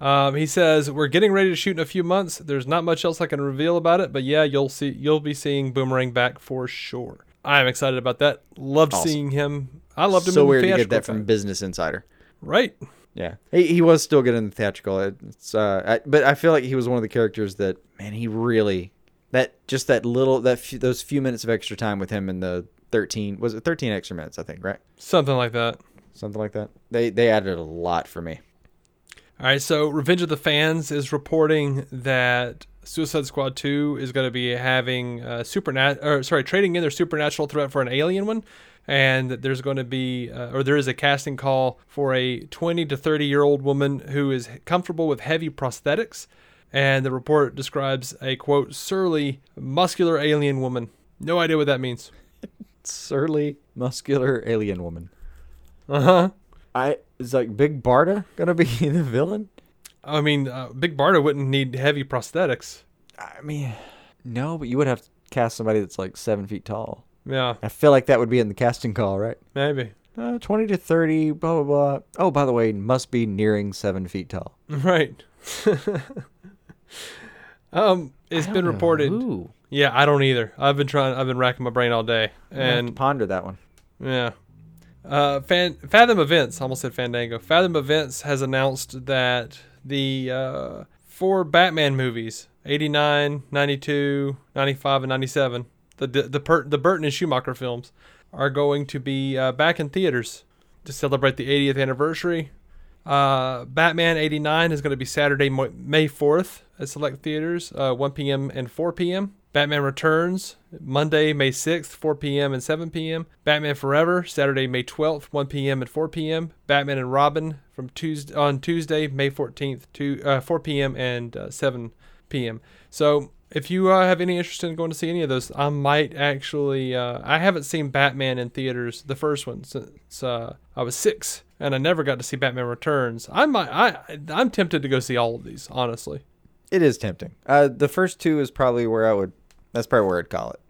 Um, he says we're getting ready to shoot in a few months. There's not much else I can reveal about it, but yeah, you'll see. You'll be seeing Boomerang back for sure. I am excited about that. Loved Awesome. seeing him. I loved him. so in the weird to get that from. Business Insider. right. Yeah, he, he was still good in the theatrical. It's uh, I, but I feel like he was one of the characters that man, he really that just that little that few, those few minutes of extra time with him in the thirteen was it thirteen extra minutes I think right Something like that. something like that. They they added a lot for me. All right, so Revenge of the Fans is reporting that Suicide Squad 2 is going to be having uh, supernat or sorry, trading in their supernatural threat for an alien one and there's going to be uh, or there is a casting call for a 20 to 30 year old woman who is comfortable with heavy prosthetics and the report describes a quote surly muscular alien woman. No idea what that means. Surly, muscular alien woman. Uh-huh. I is like Big Barda gonna be the villain? I mean, uh, Big Barda wouldn't need heavy prosthetics. I mean, no, but you would have to cast somebody that's like seven feet tall. Yeah, I feel like that would be in the casting call, right? maybe. Uh, 20 to 30, blah, blah, blah. Oh, by the way, must be nearing seven feet tall. Right. um, it's been reported. Ooh. Yeah, I don't either. I've been trying. I've been racking my brain all day, I have to and ponder that one. yeah. Uh, Fan, Fathom Events, almost said Fandango. Fathom Events has announced that the uh, four Batman movies, 89, 92, 95, and 97, the the the, per, the Burton and Schumacher films, are going to be uh, back in theaters to celebrate the 80th anniversary. Uh, Batman 89 is going to be Saturday, May 4th at select theaters, uh, 1 p.m. and 4 p.m. Batman Returns, Monday, May 6th, 4 p.m. and 7 p.m. Batman Forever, Saturday, May 12th, 1 p.m. and 4 p.m. Batman and Robin from Tuesday on Tuesday, May 14th, to uh, 4 p.m. and uh, 7 p.m. So if you uh, have any interest in going to see any of those, I might actually. Uh, I haven't seen Batman in theaters, the first one, since uh, I was six, and I never got to see Batman Returns. I might. I I'm tempted to go see all of these, honestly. It is tempting. Uh, the first two is probably where I would, that's probably where I'd call it.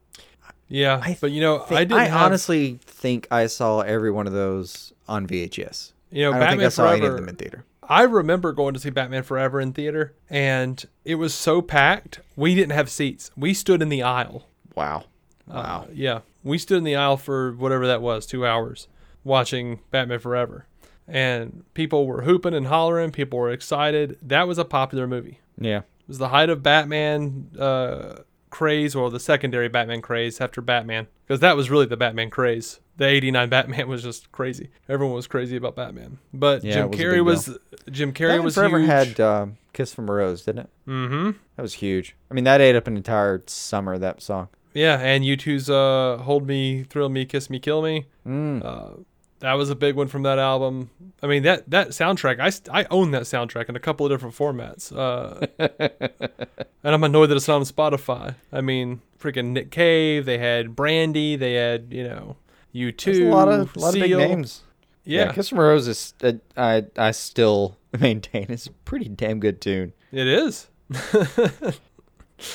Yeah, I but you know, Think- I didn't. I have, honestly think I saw every one of those on VHS. you know, I don't Batman think I saw Forever. any of them in theater. I remember going to see Batman Forever in theater, and it was so packed. We didn't have seats. We stood in the aisle. Wow. Wow. yeah, we stood in the aisle for whatever that was, two hours, watching Batman Forever, and people were hooping and hollering. People were excited. That was a popular movie. Yeah. It was the height of Batman uh, craze, or the secondary Batman craze after Batman, because that was really the Batman craze. The '89 Batman was just crazy. Everyone was crazy about Batman, but Yeah, Jim was Carrey was Jim Carrey Batman was Forever huge. had uh, Kiss from a Rose, didn't it? mm-hmm. That was huge. I mean, that ate up an entire summer, that song. Yeah, and U2's uh, "Hold Me, Thrill Me, Kiss Me, Kill Me." Mm. Uh, that was a big one from that album. I mean that that soundtrack. I, I own that soundtrack in a couple of different formats. Uh, and I'm annoyed that it's not on Spotify. I mean, freaking Nick Cave. They had Brandy. They had you know U2. There's a lot of, a lot of big Seal. names. Yeah, Kiss from a Rose is, uh, I, I still maintain, is a pretty damn good tune. it is.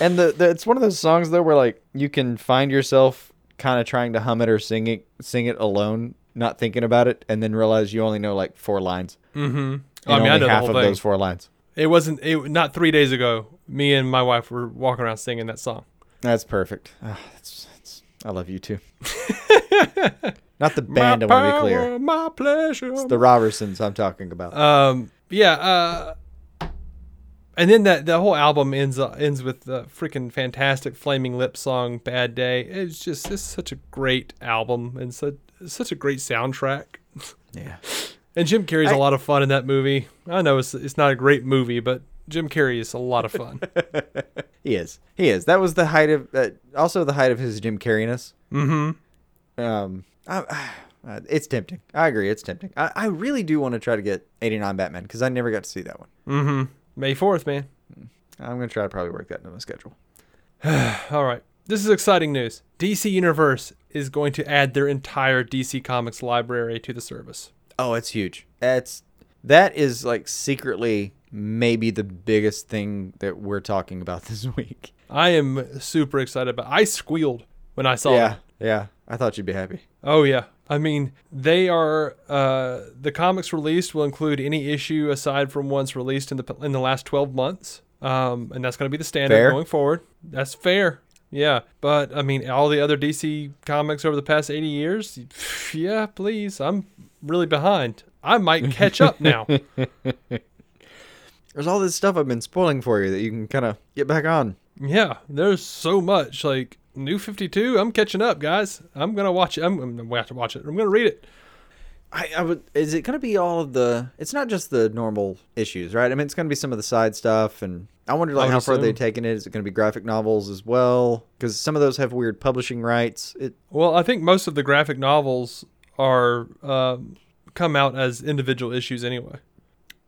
And the, the it's one of those songs though where like you can find yourself kind of trying to hum it or sing it sing it alone, not thinking about it, and then realize you only know like four lines. Mm-hmm. And I mean, only I know half of thing. those four lines. It wasn't. It not three days ago. Me and my wife were walking around singing that song. That's perfect. Ah, that's, that's, I love you too. not the band. I want to be clear. my pleasure. It's the Robertsons I'm talking about. Um, yeah. Uh, and then that the whole album ends uh, ends with the freaking fantastic "Flaming Lips" song "Bad Day." It's just it's such a great album and such such a great soundtrack. yeah. And Jim Carrey's a I- lot of fun in that movie. I know it's it's not a great movie, but Jim Carrey is a lot of fun. He is. He is. That was the height of, uh, also the height of his Jim Carreyness. mm-hmm. Um, I, uh, it's tempting. I agree. It's tempting. I, I really do want to try to get 89 Batman because I never got to see that one. Mm-hmm. May fourth, man. I'm going to try to probably work that into my schedule. All right. This is exciting news. DC Universe is going to add their entire DC Comics library to the service. Oh, it's huge. That's, that is like secretly maybe the biggest thing that we're talking about this week. I am super excited about. I squealed when I saw yeah. it. Yeah. Yeah. I thought you'd be happy. Oh yeah. I mean, they are uh, the comics released will include any issue aside from ones released in the in the last 12 months. Um, and that's going to be the standard Fair. going forward. That's fair. Yeah, but I mean, all the other DC comics over the past 80 years, yeah, please. I'm really behind. I might catch up now. There's all this stuff I've been spoiling for you that you can kind of get back on. yeah, there's so much like New 52. I'm catching up, guys. I'm going to watch it. I'm, I'm going to have to watch it. I'm going to read it. I, I would. Is it going to be all of the? It's not just the normal issues, right? I mean, it's going to be some of the side stuff, and I wonder like would how far they've taken it. Is it going to be graphic novels as well? Because some of those have weird publishing rights. It Well, I think most of the graphic novels are um, come out as individual issues anyway.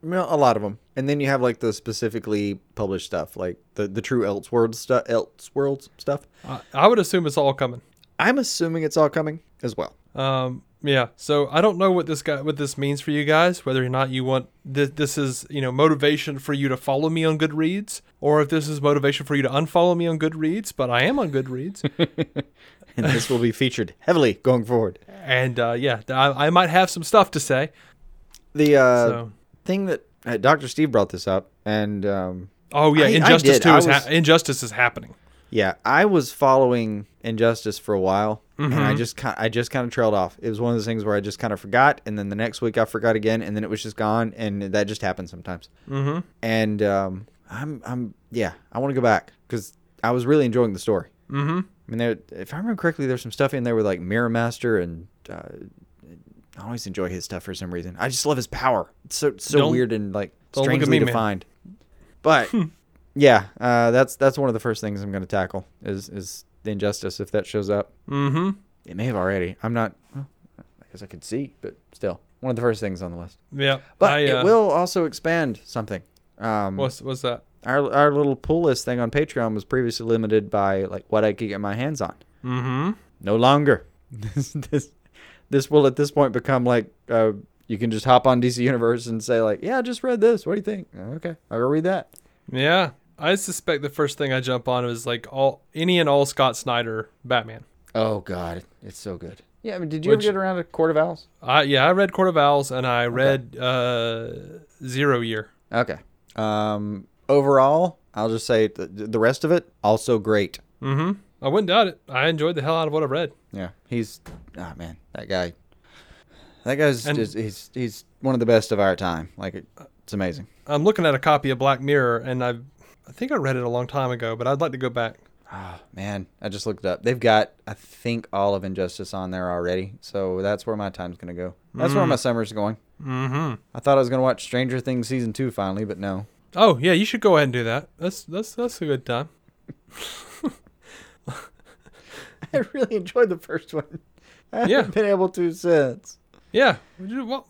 Well, a lot of them, and then you have like the specifically published stuff, like the the true Elseworlds stuff. Elseworlds stuff. I, I would assume it's all coming. I'm assuming it's all coming as well. Um, yeah. So I don't know what this guy, what this means for you guys. Whether or not you want this, this is you know motivation for you to follow me on Goodreads, or if this is motivation for you to unfollow me on Goodreads. But I am on Goodreads, And this will be featured heavily going forward. and uh, yeah, I, I might have some stuff to say. The uh, So. thing that uh, Dr. Steve brought this up, and um, Oh yeah, I- I Injustice did. Two I is ha- Injustice is happening. Yeah, I was following Injustice for a while, and Mm-hmm. I just ki- I just kind of trailed off. It was one of those things where I just kind of forgot, and then the next week I forgot again, and then it was just gone, and that just happens sometimes. Mm-hmm. And um, I'm I'm yeah, I want to go back because I was really enjoying the story. Mm-hmm. I mean, there, if I remember correctly, there's some stuff in there with like Mirror Master and. Uh, I always enjoy his stuff for some reason. I just love his power. It's so so Don't- weird and like at strangely me, defined. But yeah, uh, that's that's one of the first things I'm going to tackle is is the injustice if that shows up. Mm-hmm. It may have already. I'm not. Well, I guess I could see, but still, one of the first things on the list. Yeah, But I, it uh, will also expand something. Um, What's what's that? our our little pull list thing on Patreon was previously limited by like what I could get my hands on. Mm-hmm. No longer. this this this will at this point become like uh, you can just hop on DC Universe and say like, yeah, I just read this. What do you think? Okay, I'll go read that. Yeah, I suspect the first thing I jump on is like all any and all Scott Snyder Batman. Oh God, it's so good. Yeah, I mean, did you Which- ever get around to Court of Owls? I yeah, I read Court of Owls and I read uh, Zero Year. Okay. Um, overall, I'll just say the, the rest of it also great. Mm-hmm. I wouldn't doubt it. I enjoyed the hell out of what I read. Yeah, he's ah man, that guy. That guy's And- just he's he's one of the best of our time. Like it's amazing. I'm looking at a copy of Black Mirror and I I think I read it a long time ago, but I'd like to go back. Oh man, I just looked it up. They've got I think all of Injustice on there already, so that's where my time's gonna go. That's where my summer's going. Mm-hmm. I thought I was gonna watch Stranger Things season two finally, but no. Oh yeah, you should go ahead and do that. That's that's that's a good time. I really enjoyed the first one. I Yeah. haven't been able to since. Yeah, well,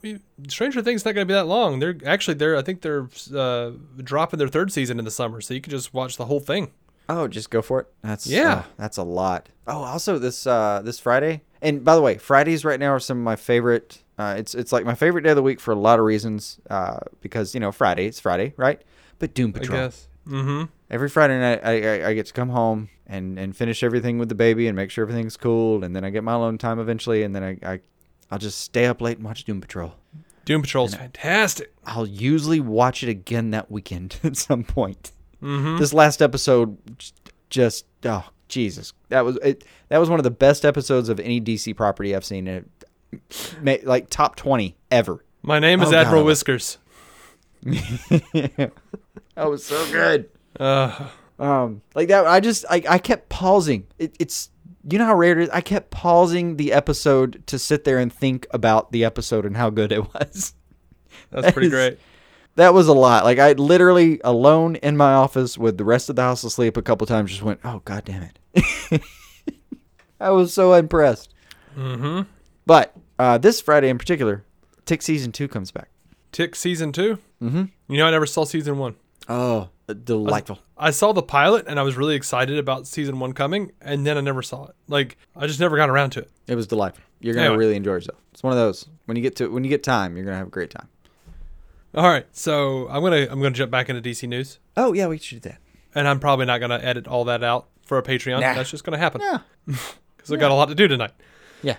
Stranger Things not going to be that long. They're actually they're I think they're uh, dropping their third season in the summer, so you can just watch the whole thing. Oh, just go for it. That's Yeah. oh, that's a lot. Oh, also this uh this Friday. And by the way, Fridays right now are some of my favorite. Uh, it's it's like my favorite day of the week for a lot of reasons. Uh, because you know Friday, it's Friday, right? But Doom I Patrol. guess. Mm-hmm. Every Friday night, I, I I get to come home and and finish everything with the baby and make sure everything's cool, and then I get my alone time eventually, and then I, I I'll just stay up late and watch Doom Patrol. Doom Patrol's fantastic. I'll usually watch it again that weekend at some point. Mm-hmm. This last episode, just, oh Jesus, that was it. That was one of the best episodes of any DC property I've seen. It, like top twenty ever. My name is Oh, Admiral love- Whiskers. that was so good. Uh, Um, like that, I just I, I kept pausing. It, it's you know how rare it is. I kept pausing the episode to sit there and think about the episode and how good it was. that's pretty is- great. That was a lot. Like I literally alone in my office with the rest of the house asleep a couple times just went, "Oh god damn it." I was so impressed. Mm-hmm. But uh, this Friday in particular, Tick season 2 comes back. Tick season 2 Mm-hmm. You know, I never saw season one. Oh, delightful. I saw the pilot and I was really excited about season one coming, and then I never saw it. Like I just never got around to it. It was delightful. You're going to Anyway. really enjoy yourself. It's one of those when you get to when you get time, you're going to have a great time. All right, so I'm gonna I'm gonna jump back into DC news, Oh, yeah, we should do that. and I'm probably not gonna edit all that out for a Patreon. Nah. That's just gonna happen Yeah. because I got a lot to do tonight. Yeah.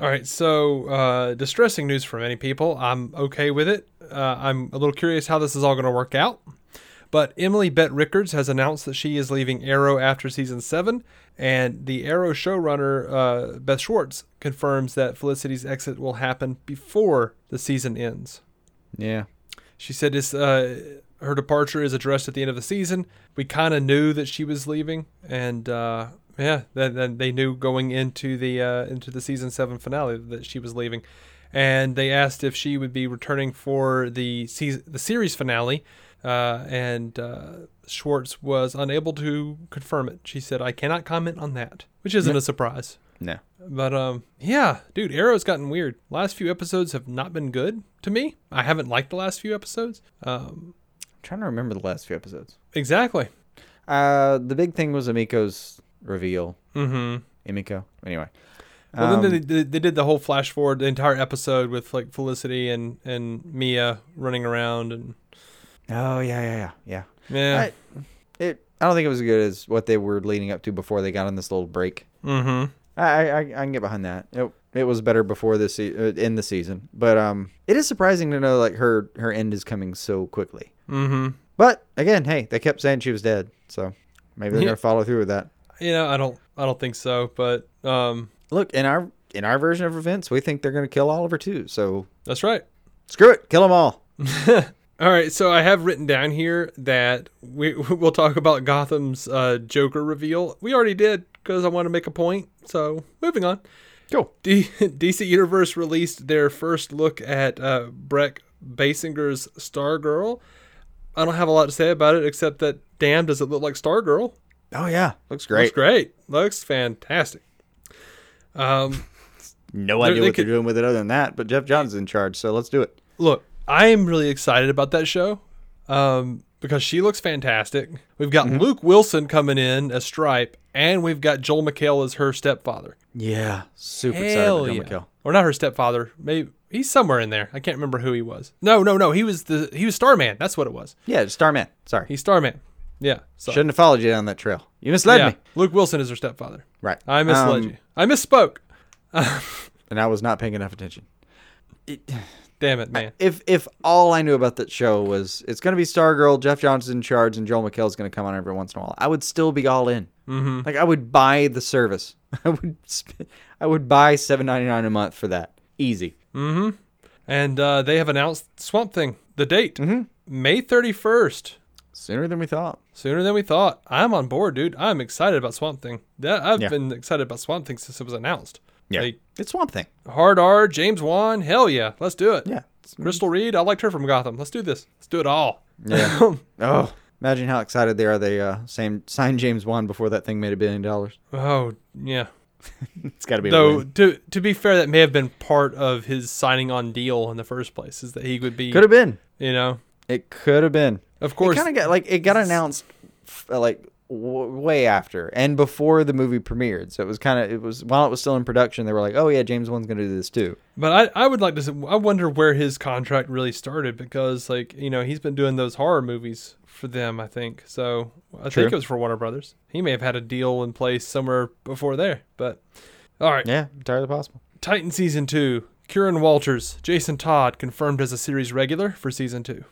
All right, so uh, distressing news for many people. I'm okay with it. Uh, I'm a little curious how this is all going to work out. But Emily Bett Rickards has announced that she is leaving Arrow after season seven, and the Arrow showrunner uh, Beth Schwartz confirms that Felicity's exit will happen before the season ends. Yeah. She said this, uh, her departure is addressed at the end of the season. We kind of knew that she was leaving, and uh, yeah, then, then they knew going into the uh, into the season seven finale that she was leaving, and they asked if she would be returning for the season, the series finale, uh, and uh, Schwartz was unable to confirm it. She said, "I cannot comment on that," which isn't a surprise. No. But um, yeah, dude, Arrow's gotten weird. Last few episodes have not been good to me. I haven't liked the last few episodes. Um, I'm trying to remember the last few episodes. exactly. Uh, the big thing was Amiko's reveal. Mm-hmm. Emiko. Anyway. Well, Um, then they, they, they did the whole flash forward, the entire episode with like Felicity and and Mia running around and Oh yeah, yeah, yeah, yeah. yeah. I, it. I don't think it was as good as what they were leading up to before they got on this little break. mm-hmm. I I, I can get behind that. It, it was better before this se- uh, in the season, but um, it is surprising to know like her her end is coming so quickly. Mm-hmm. But again, hey, they kept saying she was dead, so maybe they're Yeah. gonna follow through with that. You know, I don't I don't think so, but um, Look in our in our version of events, we think they're gonna kill Oliver too. So that's right. screw it, kill them all. All right, so I have written down here that we we'll talk about Gotham's uh, Joker reveal. We already did because I want to make a point. So moving on. Cool. D- DC Universe released their first look at uh, Brec Bassinger's Stargirl. I don't have a lot to say about it except that damn, does it look like Stargirl? Oh yeah, looks great. Looks great. Looks fantastic. Um, No They're- idea they what could- they're doing with it other than that, but Geoff Johns is in charge, so let's do it. look, I am really excited about that show um, because she looks fantastic. We've got Luke Wilson coming in as Stripe, and we've got Joel McHale as her stepfather. Yeah, super Hell excited yeah. for Joe McHale. Or not her stepfather. Maybe he's somewhere in there. I can't remember who he was. No, no, no. He was the he was Starman. That's what it was. Yeah, Starman. Sorry, He's Starman. Yeah. So, shouldn't have followed you down that trail. You misled yeah. me. Luke Wilson is her stepfather. Right. I misled Um, you. I misspoke. and I was not paying enough attention. Damn it, man. If if all I knew about that show was it's going to be Stargirl, Jeff Johnson's in charge, and Joel McHale's going to come on every once in a while, I would still be all in. Mm-hmm. Like I would buy the service. I would I would buy seven ninety nine a month for that. Easy. And uh, they have announced Swamp Thing, the date, Mm-hmm. May 31st. Sooner than we thought. Sooner than we thought. I'm on board, dude. I'm excited about Swamp Thing. That I've Yeah. been excited about Swamp Thing since it was announced. Like, it's Swamp Thing. Hard R, James Wan, hell yeah, let's do it. Yeah. Crystal Reed, I liked her from Gotham. Let's do this. Let's do it all. Yeah. oh, imagine how excited they are. They uh, same signed James Wan before that thing made a billion dollars. Oh yeah. It's got to be. Though to to be fair, that may have been part of his signing on deal in the first place, is that he would be, could have been. you know, It could have been. of course. It kind of got like it got announced like w- way after and before the movie premiered. So it was kind of it was while it was still in production. They were like, "Oh yeah, James Wan's gonna do this too." But I, I would like to. I wonder where his contract really started because, like, you know, he's been doing those horror movies for them. I think so. I True. think it was for Warner Brothers. He may have had a deal in place somewhere before there. But all right, Yeah, entirely possible. Titan season two. Curran Walters, Jason Todd confirmed as a series regular for season two.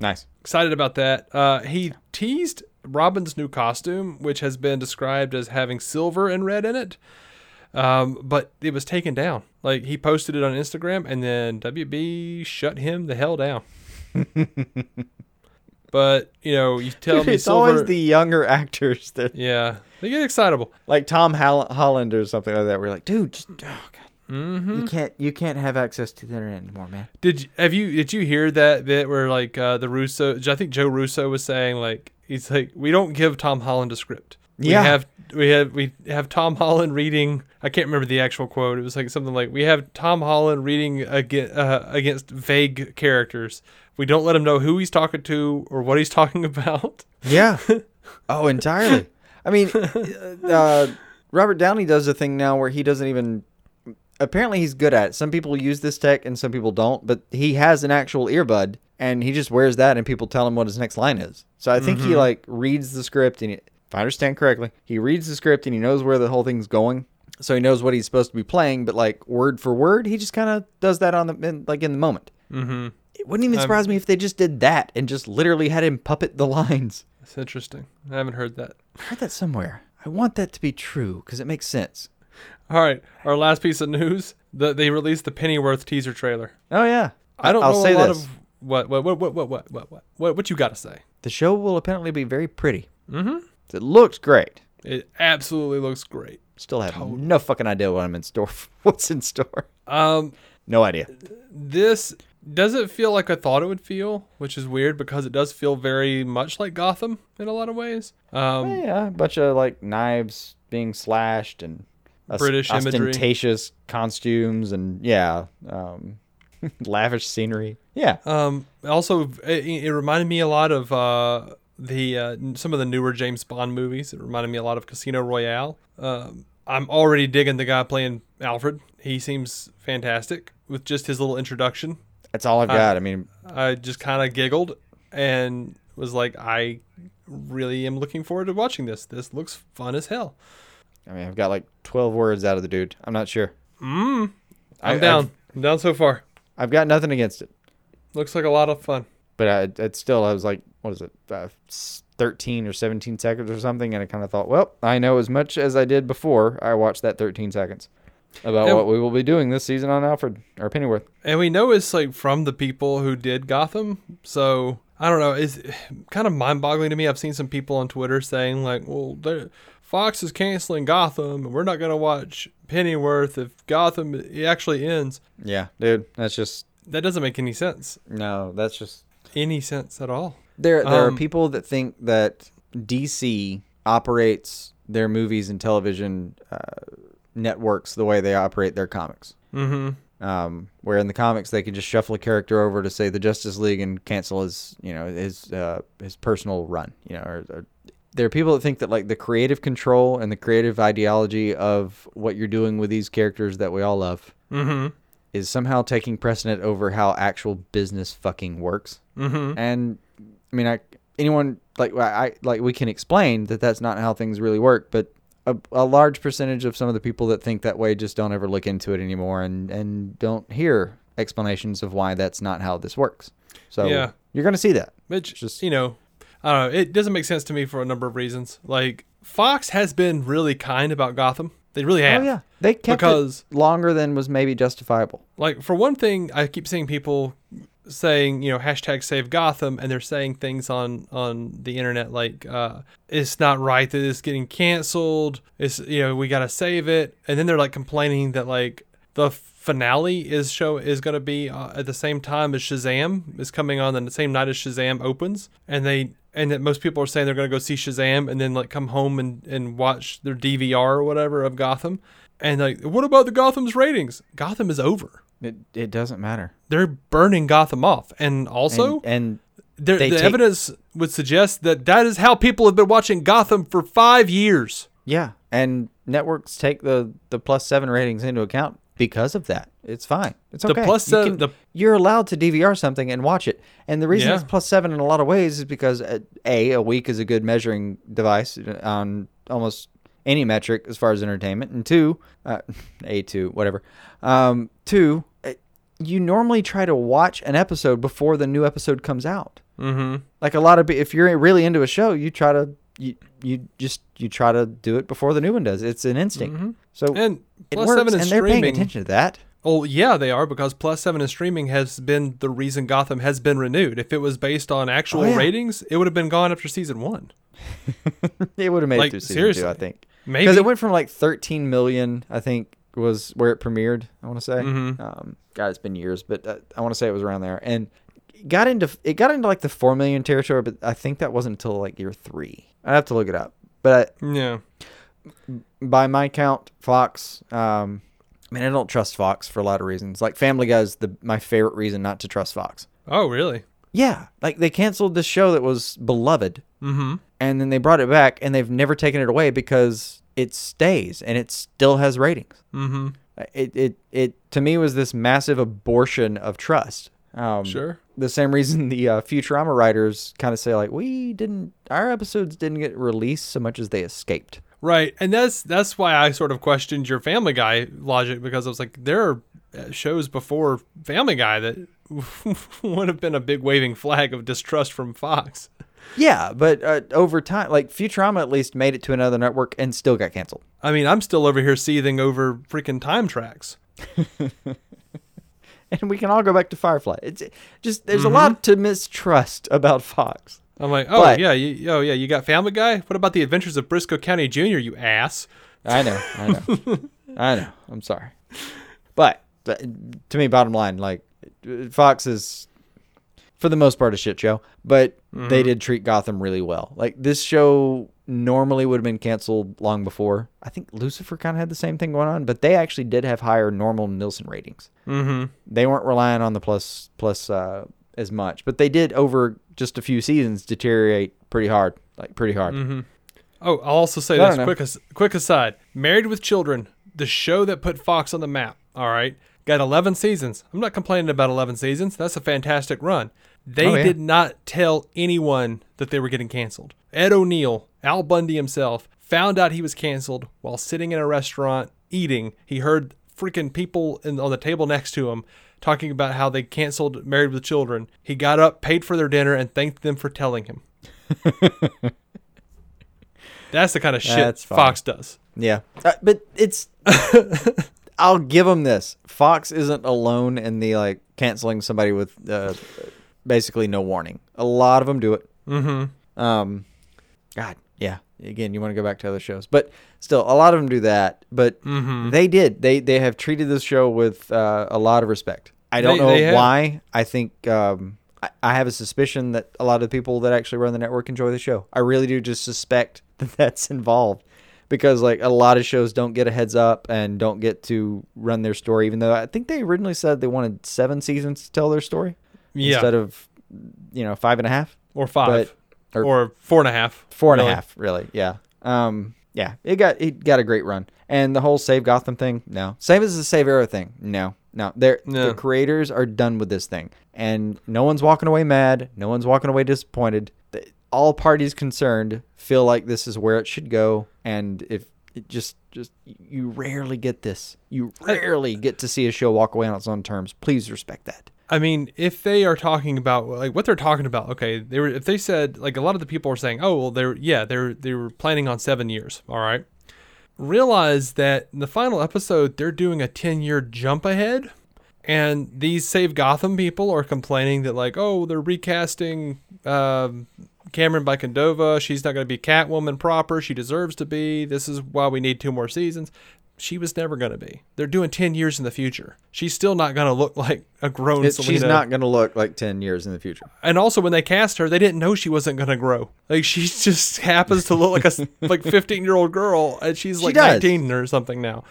Nice. Excited about that. Uh, he teased Robin's new costume, which has been described as having silver and red in it. Um, but it was taken down. Like he posted it on Instagram, and then WB shut him the hell down. but you know, you tell me it's silver. always the younger actors that yeah, they get excitable. like Tom Hall- Holland or something like that. We're like, dude, just, oh god, you can't you can't have access to the internet anymore, man. Did you, have you did you hear that bit where like uh, the Russo? I think Joe Russo was saying like he's like we don't give Tom Holland a script. Yeah. We have we have we have Tom Holland reading. I can't remember the actual quote. It was like something like we have Tom Holland reading against, uh, against vague characters. We don't let him know who he's talking to or what he's talking about. Yeah. oh, entirely. I mean, uh, Robert Downey does a thing now where he doesn't even. Apparently, he's good at it. Some people use this tech and some people don't, but he has an actual earbud and he just wears that and people tell him what his next line is. So I think he like reads the script and he, if I understand correctly, he reads the script and he knows where the whole thing's going. so he knows what he's supposed to be playing, but like word for word, he just kind of does that on the in, like in the moment. Mm-hmm. It wouldn't even surprise me if they just did that and just literally had him puppet the lines. It's interesting. I haven't heard that. I heard that somewhere. I want that to be true because it makes sense. All right, our last piece of news: that they released the Pennyworth teaser trailer. Oh yeah, I don't I'll know say a lot this. of what what what what what what what what what, what you got to say. the show will apparently be very pretty. Mm-hmm. It looks great. It absolutely looks great. Still have no fucking idea what I'm in store. What's in store? Um, No idea. this doesn't feel like I thought it would feel, which is weird because it does feel very much like Gotham in a lot of ways. Um, Yeah, a bunch of like knives being slashed and British imagery. ostentatious costumes and yeah, um, lavish scenery. Yeah, Um, also, it, it reminded me a lot of uh, the uh, some of the newer James Bond movies. It reminded me a lot of Casino Royale. Um, I'm already digging the guy playing Alfred. He seems fantastic with just his little introduction. that's all I've got. I mean, I just kind of giggled and was like, I really am looking forward to watching this. This looks fun as hell. I mean, I've got like 12 words out of the dude. I'm not sure. I'm I- down. I'm down so far. I've got nothing against it, Looks like a lot of fun. but I, it's still I was like, what is it, uh, 13 or 17 seconds or something, and I kind of thought, well, I know as much as I did before I watched that 13 seconds about And- what we will be doing this season on Alfred or Pennyworth. And we know it's like from the people who did Gotham. So I don't know. It's kind of mind boggling to me. I've seen some people on Twitter saying, like, well, they're- Fox is canceling Gotham and we're not going to watch Pennyworth if Gotham actually ends. Yeah, dude, that's just That doesn't make any sense. no, that's just Any sense at all. There, there Um, are people that think that DC operates their movies and television uh, networks the way they operate their comics. Mm-hmm. Um, where in the comics they can just shuffle a character over to say the Justice League and cancel his, you know, his uh, his personal run. You know, or, or there are people that think that like the creative control and the creative ideology of what you're doing with these characters that we all love is somehow taking precedent over how actual business fucking works. Mm-hmm. And I mean, I anyone like I I- like we can explain that that's not how things really work, but a, a large percentage of some of the people that think that way just don't ever look into it anymore and and don't hear explanations of why that's not how this works. So Yeah. you're gonna see that. Which, Just- you know, I don't know. It doesn't make sense to me for a number of reasons. Like, Fox has been really kind about Gotham. They really have. Oh yeah, they kept Because- it longer than was maybe justifiable. like for one thing i keep seeing people saying you know hashtag save gotham and they're saying things on on the internet like uh it's not right that it's getting canceled it's you know we gotta save it and then they're like complaining that like the finale is show is going to be uh, at the same time as shazam is coming on the same night as shazam opens and they and that most people are saying they're going to go see shazam and then like come home and and watch their dvr or whatever of gotham and like what about the gotham's ratings gotham is over It it doesn't matter. they're burning Gotham off. And also, and, and they the take- evidence would suggest that that is how people have been watching Gotham for five years. Yeah, and networks take the the plus seven ratings into account because of that. It's fine. It's The okay. plus You seven- the- you're allowed to DVR something and watch it. And the reason Yeah. it's plus seven in a lot of ways is because uh, a a week is a good measuring device on almost any metric as far as entertainment, and two, uh, a two whatever, um, two. uh, You normally try to watch an episode before the new episode comes out. Mm-hmm. Like a lot of, if you're really into a show, you try to you you just you try to do it before the new one does. It's an instinct. So Mm-hmm. And plus works, seven is and they're paying streaming. attention to that. Oh yeah, they are because plus seven in streaming has been the reason Gotham has been renewed. If it was based on actual Oh, yeah. ratings, it would have been gone after season one. It would have made Like, it through season seriously. two, I think. Maybe Because it went from like 13 million, I think, was where it premiered. I want to say. Mm-hmm. Um, God, it's been years, but uh, I want to say it was around there, and got into it got into like the four million territory, but I think that wasn't until like year three. I have to look it up, but yeah. by my count, Fox. Um, I mean, I don't trust Fox for a lot of reasons. Like Family Guy is the my favorite reason not to trust Fox. Oh really? Yeah, like they canceled this show that was beloved, mm-hmm. and then they brought it back, and they've never taken it away because it stays and it still has ratings. Mm-hmm. It it it to me was this massive abortion of trust. Um, Sure. The same reason the uh, Futurama writers kind of say like we didn't our episodes didn't get released so much as they escaped. Right, and that's that's why I sort of questioned your Family Guy logic because I was like, there are uh, shows before Family Guy that would have been a big waving flag of distrust from Fox. Yeah, but uh, over time, like Futurama at least made it to another network and still got canceled. I mean, I'm still over here seething over freaking Time Trax. And we can all go back to Firefly. It's just there's Mm-hmm. a lot to mistrust about Fox. I'm like, oh But- yeah, you, oh yeah, you got Family Guy. What about the Adventures of Brisco County Jr. You ass. I know, I know, I know. I'm sorry, but, but to me, bottom line, like Fox is for the most part a shit show, but they did treat Gotham really well. Like this show normally would have been canceled long before. I think Lucifer kind of had the same thing going on, but they actually did have higher normal Nielsen ratings. Mm-hmm. They weren't relying on the plus plus uh, as much, but they did over just a few seasons deteriorate pretty hard, like pretty hard. Oh, I'll also say I this quick as, quick aside. Married with Children, the show that put Fox on the map. All right, got 11 seasons. I'm not complaining about 11 seasons. That's a fantastic run. They Oh, yeah. did not tell anyone that they were getting canceled. Ed O'Neill, Al Bundy himself, found out he was canceled while sitting in a restaurant eating. He heard freaking people in, on the table next to him talking about how they canceled Married with Children. He got up, paid for their dinner, and thanked them for telling him. That's the kind of shit Fox does. Yeah, uh, but it's. I'll give them this. Fox isn't alone in the like canceling somebody with uh, basically no warning. A lot of them do it. Mm-hmm. Um, God, yeah. Again, you want to go back to other shows, but still, a lot of them do that. But Mm-hmm. they did. They they have treated this show with uh, a lot of respect. I don't They- know they why. I think um, I, I have a suspicion that a lot of the people that actually run the network enjoy the show. I really do just suspect that that's involved because like a lot of shows don't get a heads up and don't get to run their story. Even though I think they originally said they wanted seven seasons to tell their story Yeah. instead of you know five and a half, or five. But- or- or, four and a half. four and a really. half, really. Yeah. Um. Yeah. It got it got a great run, and the whole save Gotham thing. No. Same as the save Arrow thing. No. No. They're No. the creators are done with this thing, and no one's walking away mad. No one's walking away disappointed. The- All parties concerned feel like this is where it should go, and if it just just you rarely get this. You rarely get to see a show walk away on its own terms. Please respect that. I mean, if they are talking about like what they're talking about, okay, they were if they said like a lot of the people are saying, oh well, they're yeah, they're they were planning on seven years, all right. Realize that in the final episode, they're doing a ten year jump ahead, and these Save Gotham people are complaining that like, oh, they're recasting um, Camren Bicondova. She's not going to be Catwoman proper. She deserves to be. This is why we need two more seasons. She was never going to be. They're doing 10 years in the future. She's still not going to look like a grown It- Selina. she's not going to look like ten years in the future. And also, when they cast her, they didn't know she wasn't going to grow. Like she just happens to look like a like 15 year old girl, and she's like does. 19 or something now.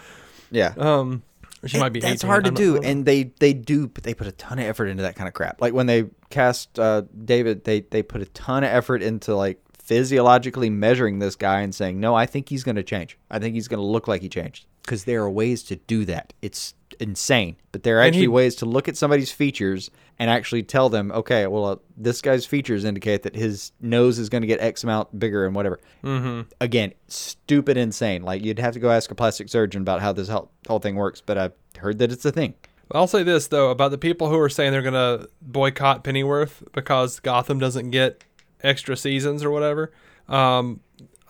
Yeah. Um, or she It- might be. That's 18. hard to I'm not- do, and they they do. But they put a ton of effort into that kind of crap. Like when they cast uh, David, they they put a ton of effort into like physiologically measuring this guy and saying, no, I think he's going to change. I think he's going to look like he changed. Because there are ways to do that. It's insane, but there are actually he- ways to look at somebody's features and actually tell them, okay, well, uh, this guy's features indicate that his nose is going to get X amount bigger and whatever. Mm-hmm. Again, stupid, insane. Like you'd have to go ask a plastic surgeon about how this whole, whole thing works, but I've heard that it's a thing. I'll say this though about the people who are saying they're gonna boycott Pennyworth because Gotham doesn't get extra seasons or whatever. Um,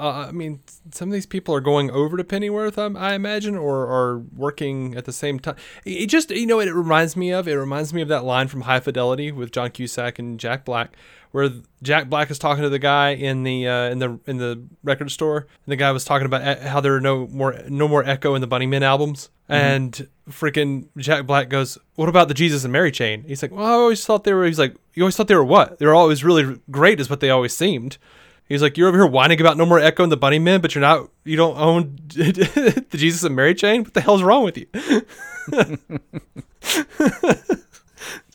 uh, I mean, some of these people are going over to Pennyworth, I, I imagine, or are working at the same time. It just, you know, what it reminds me of. It reminds me of that line from High Fidelity with John Cusack and Jack Black, where Jack Black is talking to the guy in the uh, in the in the record store, and the guy was talking about e- how there are no more no more Echo and the Bunnymen albums, and freaking Jack Black goes, "What about the Jesus and Mary chain?" He's like, "Well, I always thought they were." He's like, "You always thought they were what? They were always really great, is what they always seemed." He's like, "You're over here whining about no more Echo and the Bunnymen, but you're not. You don't own the Jesus and Mary chain. What the hell's wrong with you?"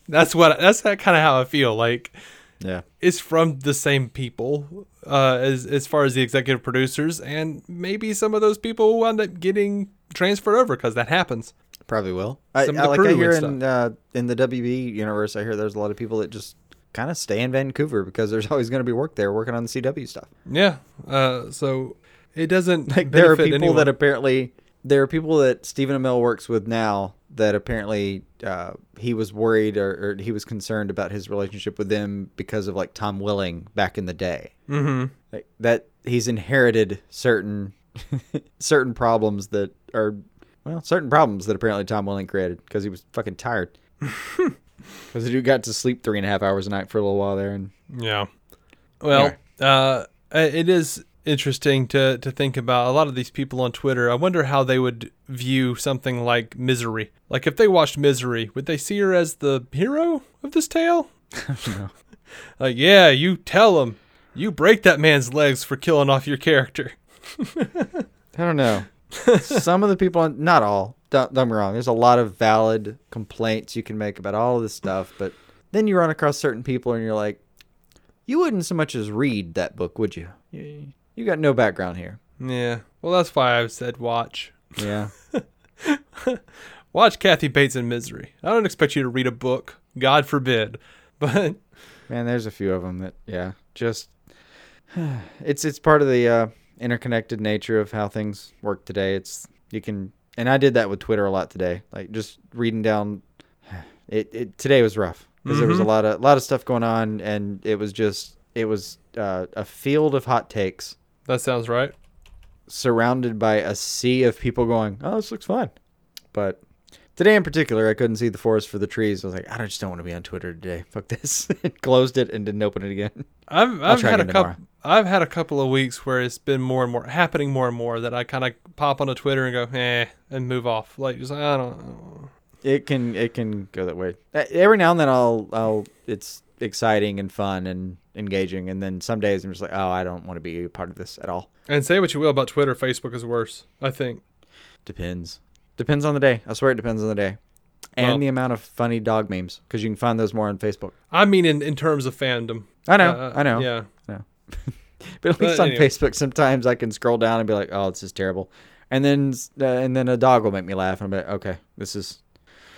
that's what. That's that kind of how I feel. Like Yeah. it's from the same people uh, as as far as the executive producers, and maybe some of those people will end up getting transferred over because that happens. Probably will. I, Some I the like I hear in uh, in the WB universe. I hear there's a lot of people that just kind of stay in Vancouver because there's always going to be work there, working on the CW stuff. Yeah. Uh, so it doesn't. Like there are people anyone. that apparently there are people that Stephen Amell works with now that apparently uh, he was worried or, or he was concerned about his relationship with them because of like Tom Welling back in the day. Mm-hmm. Like, that he's inherited certain certain problems that are well certain problems that apparently Tom Welling created because he was fucking tired. Because the dude got to sleep three and a half hours a night for a little while there, and Yeah. Well, uh, it is interesting to to think about a lot of these people on Twitter. I wonder how they would view something like Misery. Like if they watched Misery, would they see her as the hero of this tale? like, yeah, you tell him. You break that man's legs for killing off your character. I don't know. Some of the people, on, not all, don't, don't get me wrong. There's a lot of valid complaints you can make about all of this stuff, but then you run across certain people and you're like, you wouldn't so much as read that book, would you? You, you got no background here. Yeah. Well, that's why I said watch. Yeah. Watch Kathy Bates in Misery. I don't expect you to read a book. God forbid. But Man, there's a few of them that, yeah, just it's it's part of the uh, interconnected nature of how things work today. It's you can, and I did that with Twitter a lot today. Like just reading down. It, it today was rough because there was a lot of a lot of stuff going on, and it was just it was uh, a field of hot takes that sounds right. surrounded by a sea of people going, "Oh, this looks fun," but today in particular, I couldn't see the forest for the trees. I was like, I just don't want to be on Twitter today. Fuck this. Closed it and didn't open it again. I've I've had a couple. I've had a couple of weeks where it's been more and more happening, more and more that I kind of pop onto Twitter and go, eh, and move off. Like, just I don't. know. It can it can go that way. Uh, Every now and then I'll I'll it's exciting and fun and engaging, and then some days I'm just like, oh, I don't want to be a part of this at all. And say what you will about Twitter, Facebook is worse. I think. Depends. Depends on the day. I swear it depends on the day. And Well- the amount of funny dog memes, because you can find those more on Facebook. I mean, in in terms of fandom. I know, Uh, I know. Yeah. But at least But on anyway. Facebook, sometimes I can scroll down and be like, "Oh, this is terrible," and then uh, and then a dog will make me laugh, and I'm like, "Okay, this is,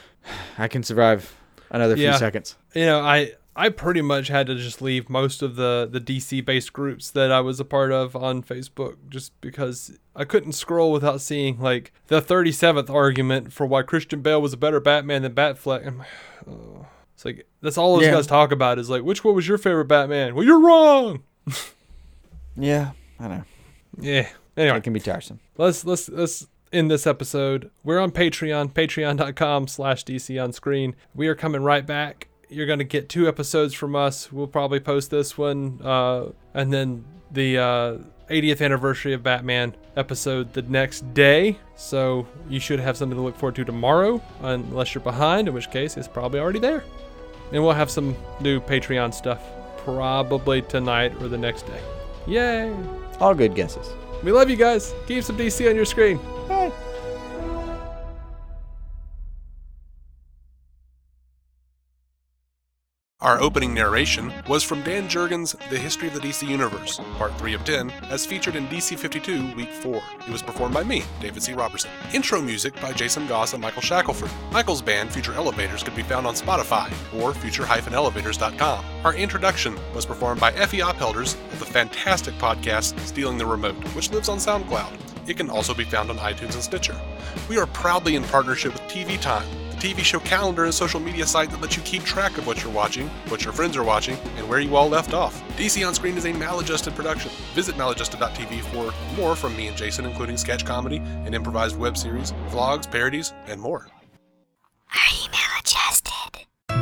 I can survive another Yeah. few seconds." you know, I I pretty much had to just leave most of the the DC based groups that I was a part of on Facebook just because I couldn't scroll without seeing like the 37th argument for why Christian Bale was a better Batman than Batfleck. I'm like. It's like that's all those Yeah. guys talk about is like which one was your favorite Batman? Well, you're wrong. Yeah, I know. Yeah. Anyway, It can be tiresome. let's let's let's end this episode. We're on Patreon, patreon.com slash DC on screen. We are coming right back. You're gonna get two episodes from us. We'll probably post this one, uh, and then the uh, 80th anniversary of Batman episode the next day. So you should have something to look forward to tomorrow, unless you're behind, in which case it's probably already there. And we'll have some new Patreon stuff probably tonight or the next day. Yay! All good guesses. We love you guys. Keep some DC on your screen. Our opening narration was from Dan Jurgens' The History of the DC Universe, Part 3 of 10, as featured in DC 52, Week 4. It was performed by me, David C. Robertson. Intro music by Jason Goss and Michael Shackelford. Michael's band, Future Elevators, could be found on Spotify or future-elevators.com. Our introduction was performed by Effie Ophelders of the fantastic podcast Stealing the Remote, which lives on SoundCloud. It can also be found on iTunes and Stitcher. We are proudly in partnership with TV Time, TV show calendar and social media site that lets you keep track of what you're watching, what your friends are watching, and where you all left off. DC On Screen is a maladjusted production. Visit maladjusted.tv for more from me and Jason, including sketch comedy, an improvised web series, vlogs, parodies, and more.